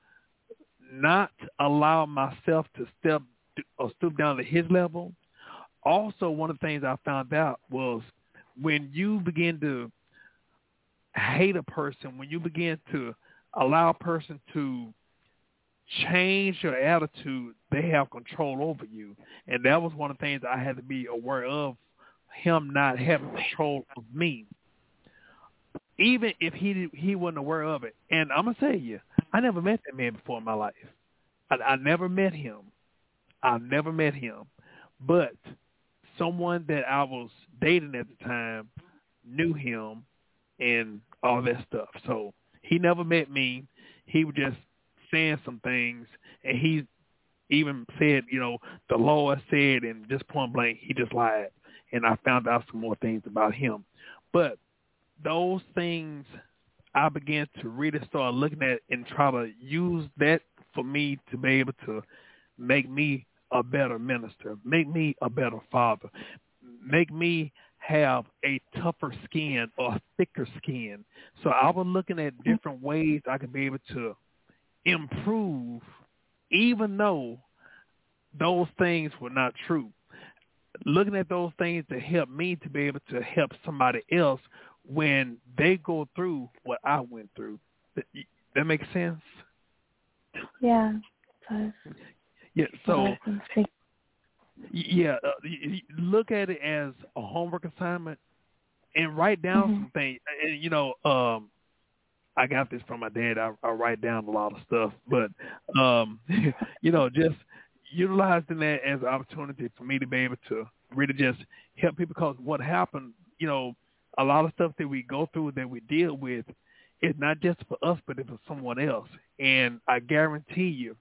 not allow myself to step or stoop down to his level. Also, one of the things I found out was when you begin to hate a person, when you begin to allow a person to change your attitude, they have control over you. And that was one of the things I had to be aware of, him not having control of me. Even if he he wasn't aware of it. And I'm going to tell you, I never met that man before in my life. I, I never met him. I never met him. But someone that I was dating at the time knew him and all that stuff. So he never met me. He was just saying some things, and he even said, you know, the Lord said, and just point blank, he just lied. And I found out some more things about him. But those things I began to really start looking at and try to use that for me to be able to make me a better minister, make me a better father, make me have a tougher skin or thicker skin. So I was looking at different ways I could be able to improve even though those things were not true. Looking at those things to help me to be able to help somebody else when they go through what I went through. That, that makes sense? Yeah. Yeah, so yeah, uh, look at it as a homework assignment and write down mm-hmm. some things. And, you know, um, I got this from my dad. I, I write down a lot of stuff, but um, you know, just utilizing that as an opportunity for me to be able to really just help people. Because what happened you know, a lot of stuff that we go through that we deal with is not just for us, but it's for someone else. And I guarantee you,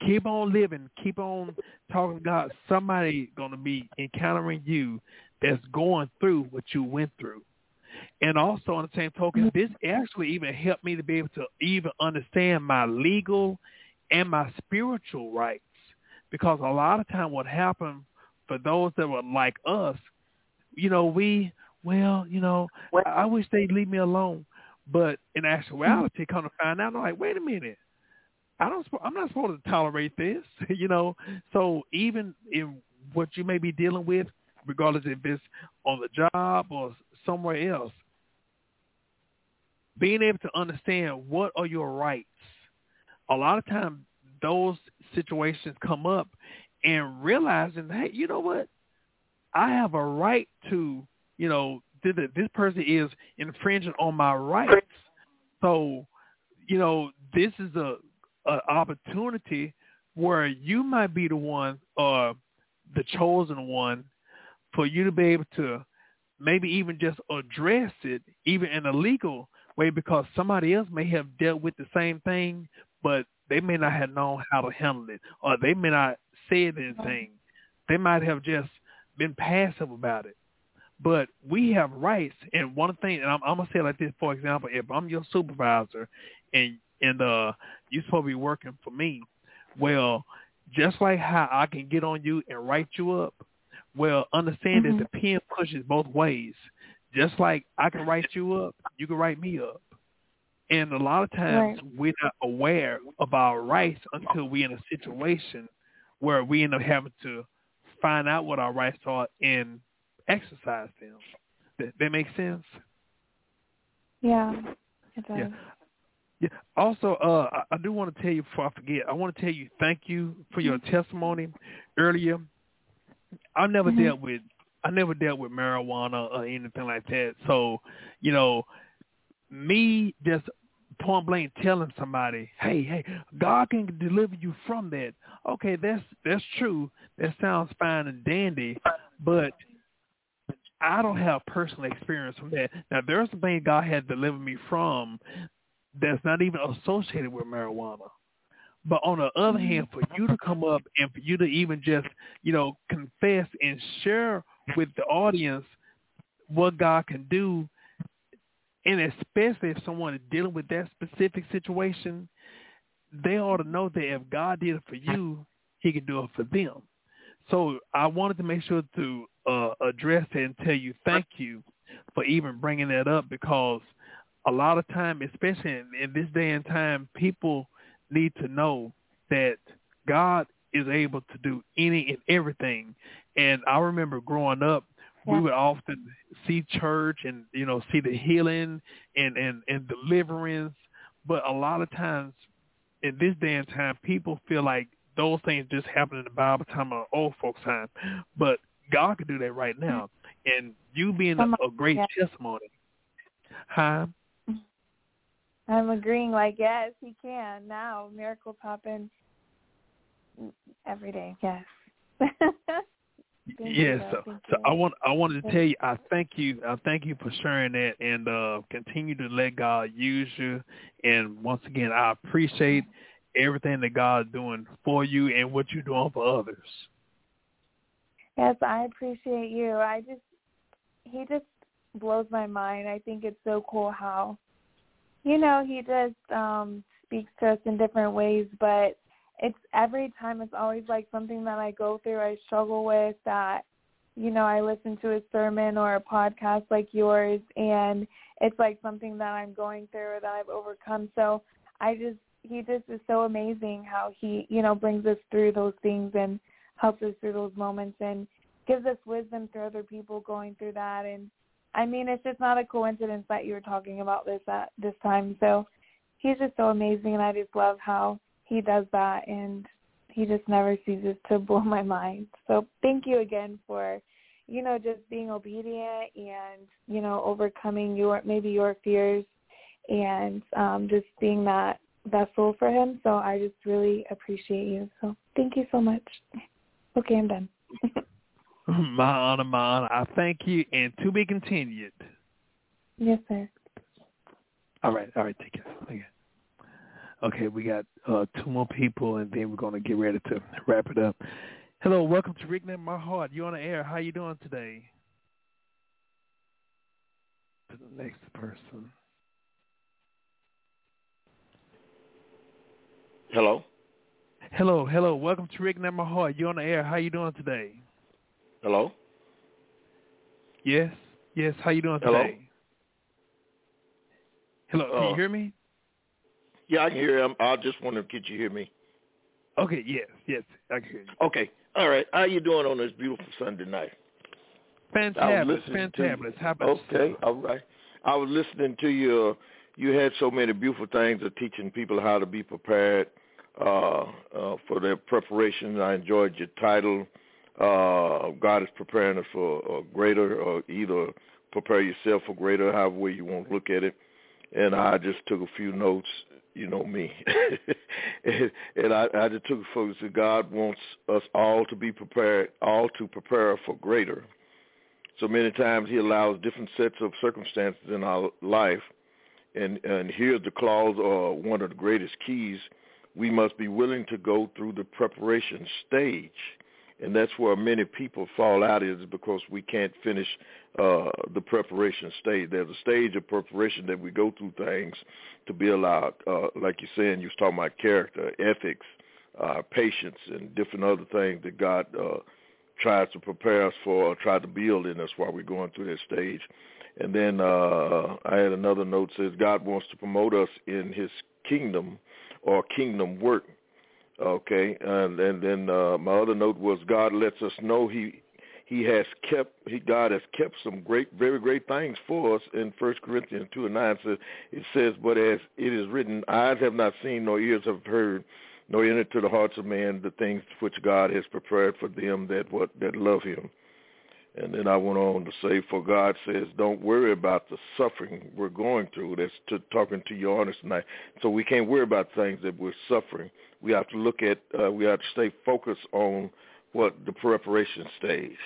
keep on living, keep on talking to God. Somebody gonna be encountering you that's going through what you went through. And also on the same token, this actually even helped me to be able to even understand my legal and my spiritual rights. Because a lot of time what happened for those that were like us, you know, we well, you know, I wish they'd leave me alone. But in actuality, come to find out, I'm like, wait a minute, I don't, I'm not supposed to tolerate this, you know. So even in what you may be dealing with, regardless if it's on the job or somewhere else, being able to understand what are your rights. A lot of times those situations come up and realizing, hey, you know what? I have a right to, you know, this, this person is infringing on my rights. So, you know, this is a, a opportunity where you might be the one or uh, the chosen one for you to be able to maybe even just address it, even in a legal way, because somebody else may have dealt with the same thing, but they may not have known how to handle it, or they may not said anything. They might have just been passive about it. But we have rights, and one thing, and I'm, I'm gonna say like this, for example, if I'm your supervisor, and and uh, you're supposed to be working for me, well, just like how I can get on you and write you up, well, understand mm-hmm. that the pen pushes both ways. Just like I can write you up, you can write me up. And a lot of times right. we're not aware of our rights until we're in a situation where we end up having to find out what our rights are and exercise them. That, that makes sense? Yeah, it does. Yeah. Yeah. Also, uh, I, I do want to tell you before I forget. I want to tell you thank you for your testimony earlier. I never mm-hmm. dealt with I never dealt with marijuana or anything like that. So, you know, me just point blank telling somebody, "Hey, hey, God can deliver you from that." Okay, that's that's true. That sounds fine and dandy, but I don't have personal experience from that. Now, there's something God had delivered me from that's not even associated with marijuana. But on the other mm-hmm. hand, for you to come up and for you to even just, you know, confess and share with the audience what God can do, and especially if someone is dealing with that specific situation, they ought to know that if God did it for you, he can do it for them. So I wanted to make sure to uh, address it and tell you thank you for even bringing that up because a lot of time, especially in, in this day and time, people need to know that God is able to do any and everything. And I remember growing up, we would often see church and you know see the healing and and and deliverance, but a lot of times in this day and time, people feel like those things just happen in the Bible time or old folks time, but God can do that right mm-hmm. now. And you being a, a great testimony, huh? I'm agreeing. Like, yes, he can now. Miracles happen every day. Yes. yes. So, so I want I wanted to tell you I thank you I thank you for sharing that and uh continue to let God use you and once again I appreciate everything that God is doing for you and what you're doing for others. Yes, I appreciate you. I just he just blows my mind. I think it's so cool how you know, he just um speaks to us in different ways, but it's every time it's always like something that I go through, I struggle with that you know, I listen to a sermon or a podcast like yours and it's like something that I'm going through or that I've overcome. So I just he just is so amazing how he, you know, brings us through those things and helps us through those moments and gives us wisdom through other people going through that and I mean, it's just not a coincidence that you were talking about this at this time. So he's just so amazing, and I just love how he does that, and he just never ceases to blow my mind. So thank you again for, you know, just being obedient and you know overcoming your maybe your fears, and um, just being that vessel for him. So I just really appreciate you. So thank you so much. Okay, I'm done. My honor, my honor. I thank you, and to be continued. Yes, sir. All right, all right. Take care. Okay. Okay, we got uh, two more people, and then we're going to get ready to wrap it up. Hello, welcome to Reconnect My Heart. You're on the air. How you doing today? To the next person. Hello. Hello, hello. Welcome to Reconnect My Heart. You're on the air. How you doing today? Hello. Yes, yes. How you doing Hello? today? Hello, can you Uh, hear me? Yeah, I can hear you. I just wondering, could you hear me? Okay, yes, yes. I can hear you. Okay. All right. How you doing on this beautiful Sunday night? Fantabulous, fantabulous. How about you? Okay. yourself? All right. I was listening to you. You had so many beautiful things of teaching people how to be prepared uh, uh, for their preparation. I enjoyed your title. Uh, God is preparing us for a greater, or either prepare yourself for greater, however you want to look at it. And I just took a few notes. You know me, and, and I, I just took a focus that God wants us all to be prepared, all to prepare for greater. So many times He allows different sets of circumstances in our life, and and here's the clause or one of the greatest keys: we must be willing to go through the preparation stage, and that's where many people fall out is because we can't finish uh, the preparation stage. There's a stage of preparation that we go through things to build our, uh, like you're saying, you was talking about character, ethics, uh, patience, and different other things that God uh, tries to prepare us for or try to build in us while we're going through that stage. And then uh, I had another note says God wants to promote us in His kingdom or kingdom work. Okay, and and then uh, my other note was God lets us know He He has kept He God has kept some great, very great things for us in First Corinthians two and nine. Says it says, but as it is written, eyes have not seen, nor ears have heard, nor entered to the hearts of man the things which God has prepared for them that what that love Him. And then I went on to say, for God says, don't worry about the suffering we're going through. That's to, talking to you honest tonight. So we can't worry about things that we're suffering. We have to look at, uh, we have to stay focused on what the preparation stage,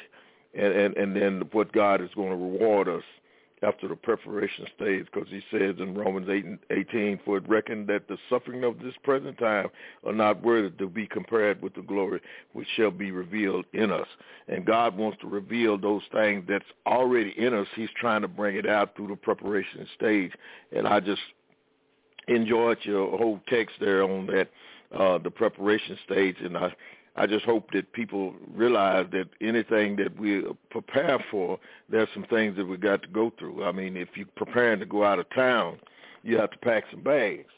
and and, and then what God is going to reward us after the preparation stage, because He says in Romans 8 and 18, for it reckoned that the suffering of this present time are not worthy to be compared with the glory which shall be revealed in us. And God wants to reveal those things that's already in us. He's trying to bring it out through the preparation stage. And I just enjoyed your whole text there on that, uh, the preparation stage. And I, I just hope that people realize that anything that we prepare for, there's some things that we got to go through. I mean, if you're preparing to go out of town, you have to pack some bags,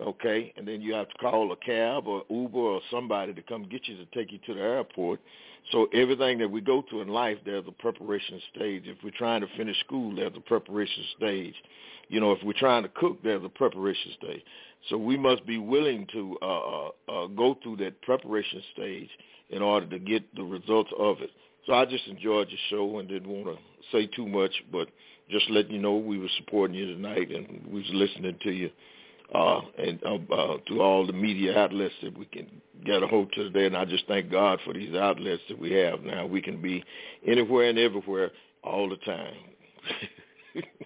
okay? And then you have to call a cab or Uber or somebody to come get you to take you to the airport. So everything that we go through in life, there's a preparation stage. If we're trying to finish school, there's a preparation stage. You know, if we're trying to cook, there's a preparation stage. So we must be willing to uh, uh, uh, go through that preparation stage in order to get the results of it. So I just enjoyed your show and didn't want to say too much, but just letting you know we were supporting you tonight and we was listening to you uh, and uh, uh, to all the media outlets that we can get a hold to today. And I just thank God for these outlets that we have now. We can be anywhere and everywhere all the time.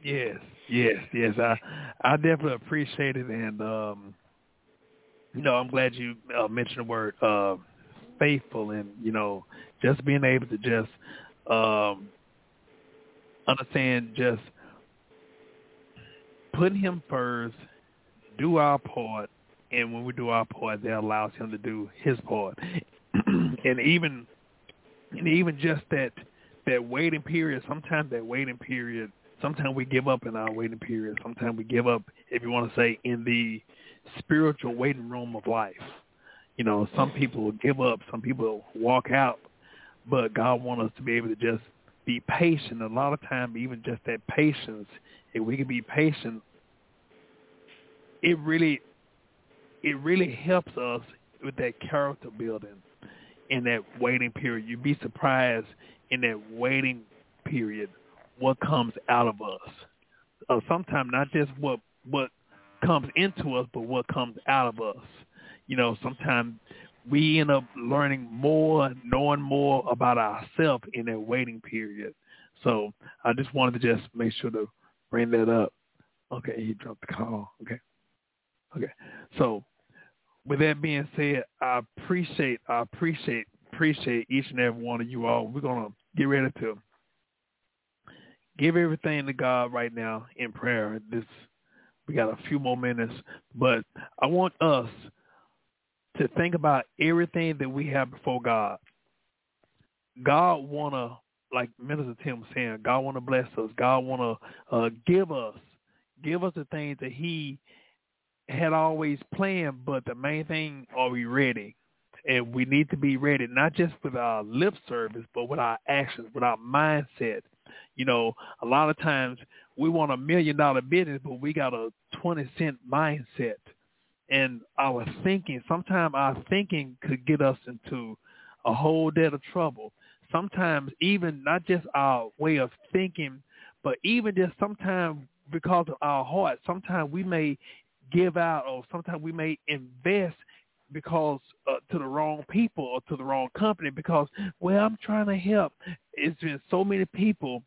Yes, yes, yes. I I definitely appreciate it, and um, you know, I'm glad you uh, mentioned the word uh, faithful, and you know, just being able to just um, understand just putting Him first, do our part, and when we do our part, that allows Him to do His part, and even and even just that that waiting period. Sometimes that waiting period sometimes we give up in our waiting period. Sometimes we give up, if you want to say, in the spiritual waiting room of life. You know, some people give up. Some people walk out. But God wants us to be able to just be patient. A lot of time, even just that patience, if we can be patient, it really, it really helps us with that character building in that waiting period. You'd be surprised in that waiting period what comes out of us. Uh, sometimes not just what what comes into us, but what comes out of us. You know, sometimes we end up learning more, knowing more about ourselves in that waiting period. So I just wanted to just make sure to bring that up. Okay, he dropped the call. Okay. Okay. So with that being said, I appreciate I appreciate appreciate each and every one of you all. We're gonna get ready to give everything to God right now in prayer. This we got a few more minutes, but I want us to think about everything that we have before God. God wanna, like Minister Tim was saying, God wanna bless us. God wanna uh, give us, give us the things that He had always planned. But the main thing, are we ready? And we need to be ready, not just with our lip service, but with our actions, with our mindset. You know, a lot of times we want a million dollar business, but we got a 20 cent mindset. And our thinking, sometimes our thinking could get us into a whole debt of trouble. Sometimes even not just our way of thinking, but even just sometimes because of our heart, sometimes we may give out or sometimes we may invest because uh, to the wrong people or to the wrong company because well I'm trying to help. It's been so many people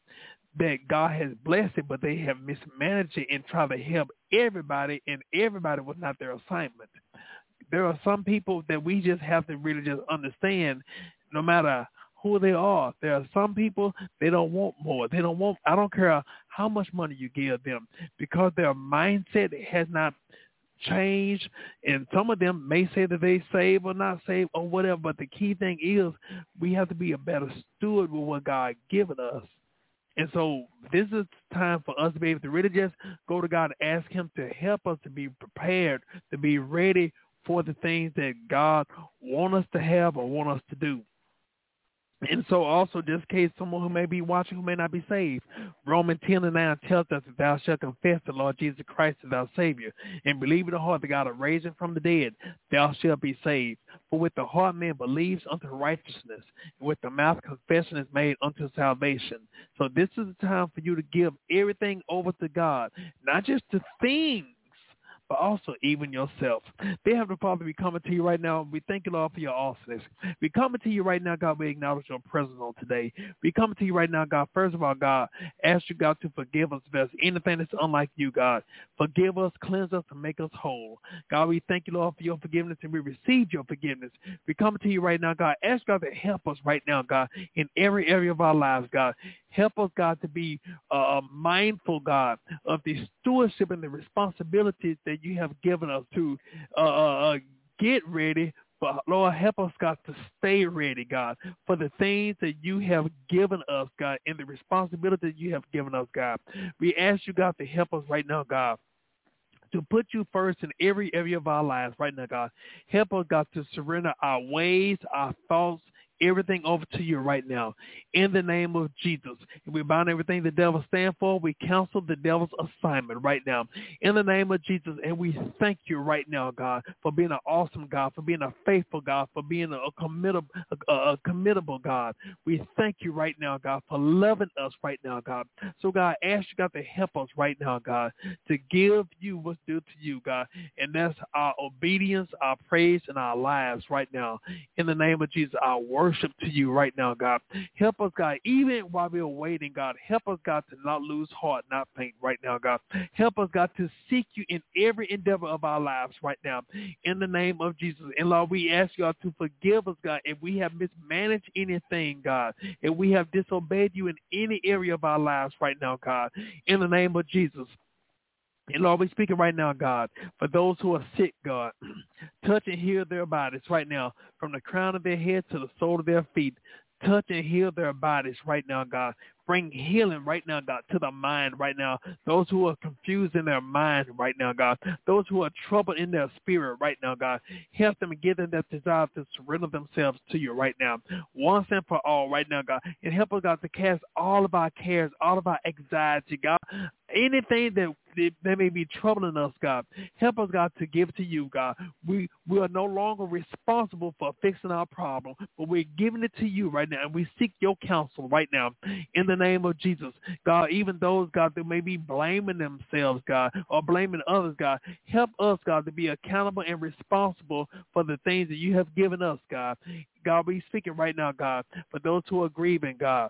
that God has blessed it, but they have mismanaged it and try to help everybody, and everybody was not their assignment. There are some people that we just have to really just understand, no matter who they are. There are some people they don't want more. They don't want. I don't care how much money you give them because their mindset has not changed and some of them may say that they save or not save or whatever but the key thing is we have to be a better steward with what god given us and so this is time for us to be able to really just go to God and ask him to help us to be prepared, to be ready for the things that God want us to have or want us to do. And so also in case someone who may be watching who may not be saved, Romans 10 and 9 tells us that thou shalt confess the Lord Jesus Christ as thy Savior and believe in the heart that God raised him from the dead, thou shalt be saved. For with the heart man believes unto righteousness, and with the mouth confession is made unto salvation. So this is the time for you to give everything over to God, not just the things but also even yourself. they have Heavenly Father, we coming to you right now. We thank you, Lord, for your awesomeness. We coming to you right now, God. We acknowledge your presence on today. We coming to you right now, God. First of all, God, ask you, God, to forgive us there's anything that's unlike you, God. Forgive us, cleanse us, and make us whole. God, we thank you, Lord, for your forgiveness, and we receive your forgiveness. We coming to you right now, God. Ask God to help us right now, God, in every area of our lives, God. Help us, God, to be uh, mindful, God, of the stewardship and the responsibilities that you have given us to uh, uh, uh, get ready. But Lord, help us, God, to stay ready, God, for the things that you have given us, God, and the responsibility that you have given us, God. We ask you, God, to help us right now, God to put you first in every area of our lives right now, God. Help us, God, to surrender our ways, our thoughts, everything over to you right now in the name of Jesus. And we bind everything the devil stand for. We cancel the devil's assignment right now in the name of Jesus. And we thank you right now, God, for being an awesome God, for being a faithful God, for being a, committable, a, a committable God. We thank you right now, God, for loving us right now, God. So, God, ask you, God, to help us right now, God, to give you what's due to you, God. And that's our obedience, our praise, and our lives right now. In the name of Jesus, our word worship to you right now, God. Help us, God, even while we're waiting, God. Help us, God, to not lose heart, not faint right now, God. Help us, God, to seek you in every endeavor of our lives right now. In the name of Jesus. And Lord, we ask you, God to forgive us, God, if we have mismanaged anything, God. If we have disobeyed you in any area of our lives right now, God. In the name of Jesus. And Lord, we're speaking right now, God, for those who are sick, God, touch and heal their bodies right now, from the crown of their head to the sole of their feet. Touch and heal their bodies right now, God. Bring healing right now, God, to the mind right now. Those who are confused in their mind right now, God. Those who are troubled in their spirit right now, God. Help them and give them that desire to surrender themselves to you right now. Once and for all right now, God. And help us, God, to cast all of our cares, all of our anxiety, God. Anything that they, may be troubling us, God. Help us, God, to give to you, God. We we are no longer responsible for fixing our problem, but we're giving it to you right now, and we seek your counsel right now in the name of Jesus, God. Even those, God, that may be blaming themselves, God, or blaming others, God, help us, God, to be accountable and responsible for the things that you have given us, God. God, we speaking right now, God, for those who are grieving, God.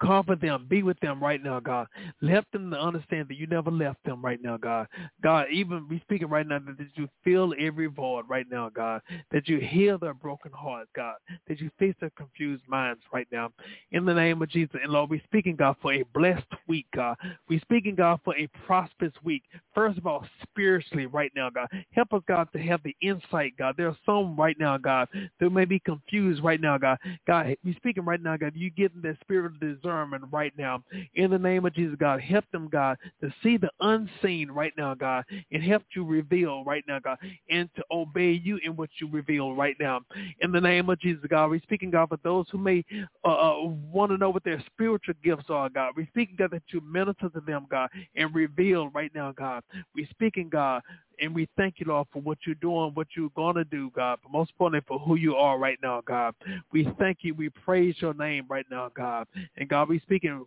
Comfort them. Be with them right now, God. Let them to understand that you never left them right now, God. God, even we speaking right now that you fill every void right now, God. That you heal their broken hearts, God. That you fix their confused minds right now. In the name of Jesus. And Lord, we speaking, God, for a blessed week, God. We speaking, God, for a prosperous week. First of all, spiritually right now, God. Help us, God, to have the insight, God. There are some right now, God, that may be confused right now, God. God, we speaking right now, God. You getting that spirit of desire sermon right now. In the name of Jesus, God, help them, God, to see the unseen right now, God, and help you reveal right now, God, and to obey you in what you reveal right now. In the name of Jesus, God, we're speaking, God, for those who may uh, uh, want to know what their spiritual gifts are, God. We're speaking, God, that you minister to them, God, and reveal right now, God. We're speaking, God, and we thank you, Lord, for what you're doing, what you're going to do, God, but most importantly for who you are right now, God. We thank you. We praise your name right now, God. And God, we speaking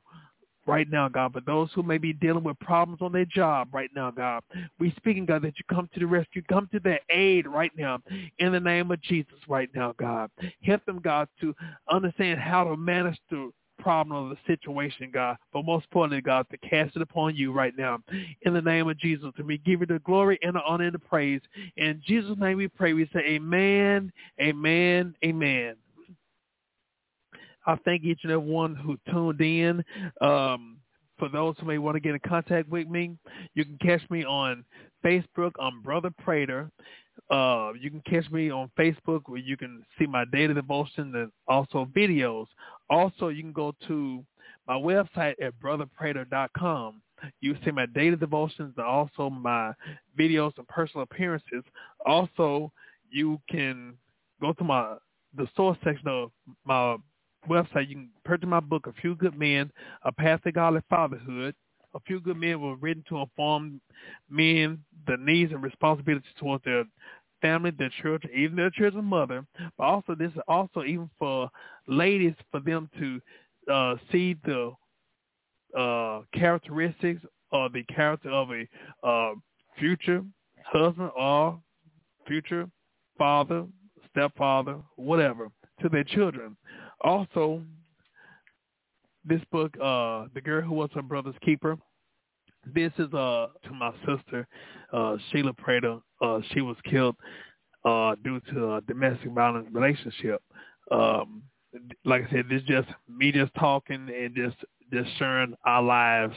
right now, God. But those who may be dealing with problems on their job right now, God, we speaking, God, that you come to the rescue, come to their aid right now in the name of Jesus right now, God. Help them, God, to understand how to manage the problem of the situation, God. But most importantly, God, to cast it upon you right now. In the name of Jesus, we give you the glory and the honor and the praise. In Jesus' name we pray. We say amen, amen, amen. I thank each and every one who tuned in. Um, for those who may want to get in contact with me, you can catch me on Facebook. I'm Brother Prater. Uh, you can catch me on Facebook where you can see my daily devotion and also videos. Also, you can go to my website at brotherprater.com. You see my daily devotions and also my videos and personal appearances. Also, you can go to my the source section of my website. You can purchase my book, A Few Good Men, A Path to Godly Fatherhood. A Few Good Men were written to inform men the needs and responsibilities towards their family, their children, even their children's mother. But also, this is also even for ladies for them to uh, see the uh, characteristics or the character of a uh, future husband or future father, stepfather, whatever, to their children. Also, this book, uh, The Girl Who Was Her Brother's Keeper, this is uh to my sister, uh, Sheila Prater. Uh, she was killed uh, due to a domestic violence relationship. Um, like I said, this just me just talking and just just sharing our lives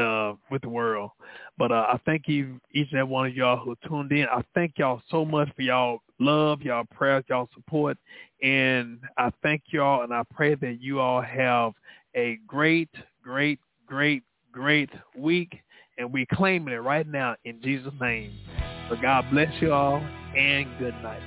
uh, with the world. But uh, I thank you, each and every one of y'all who tuned in. I thank y'all so much for y'all love, y'all prayers, y'all support, and I thank y'all and I pray that you all have a great, great, great, great week, and we claiming it right now in Jesus' name. So God bless you all, and good night.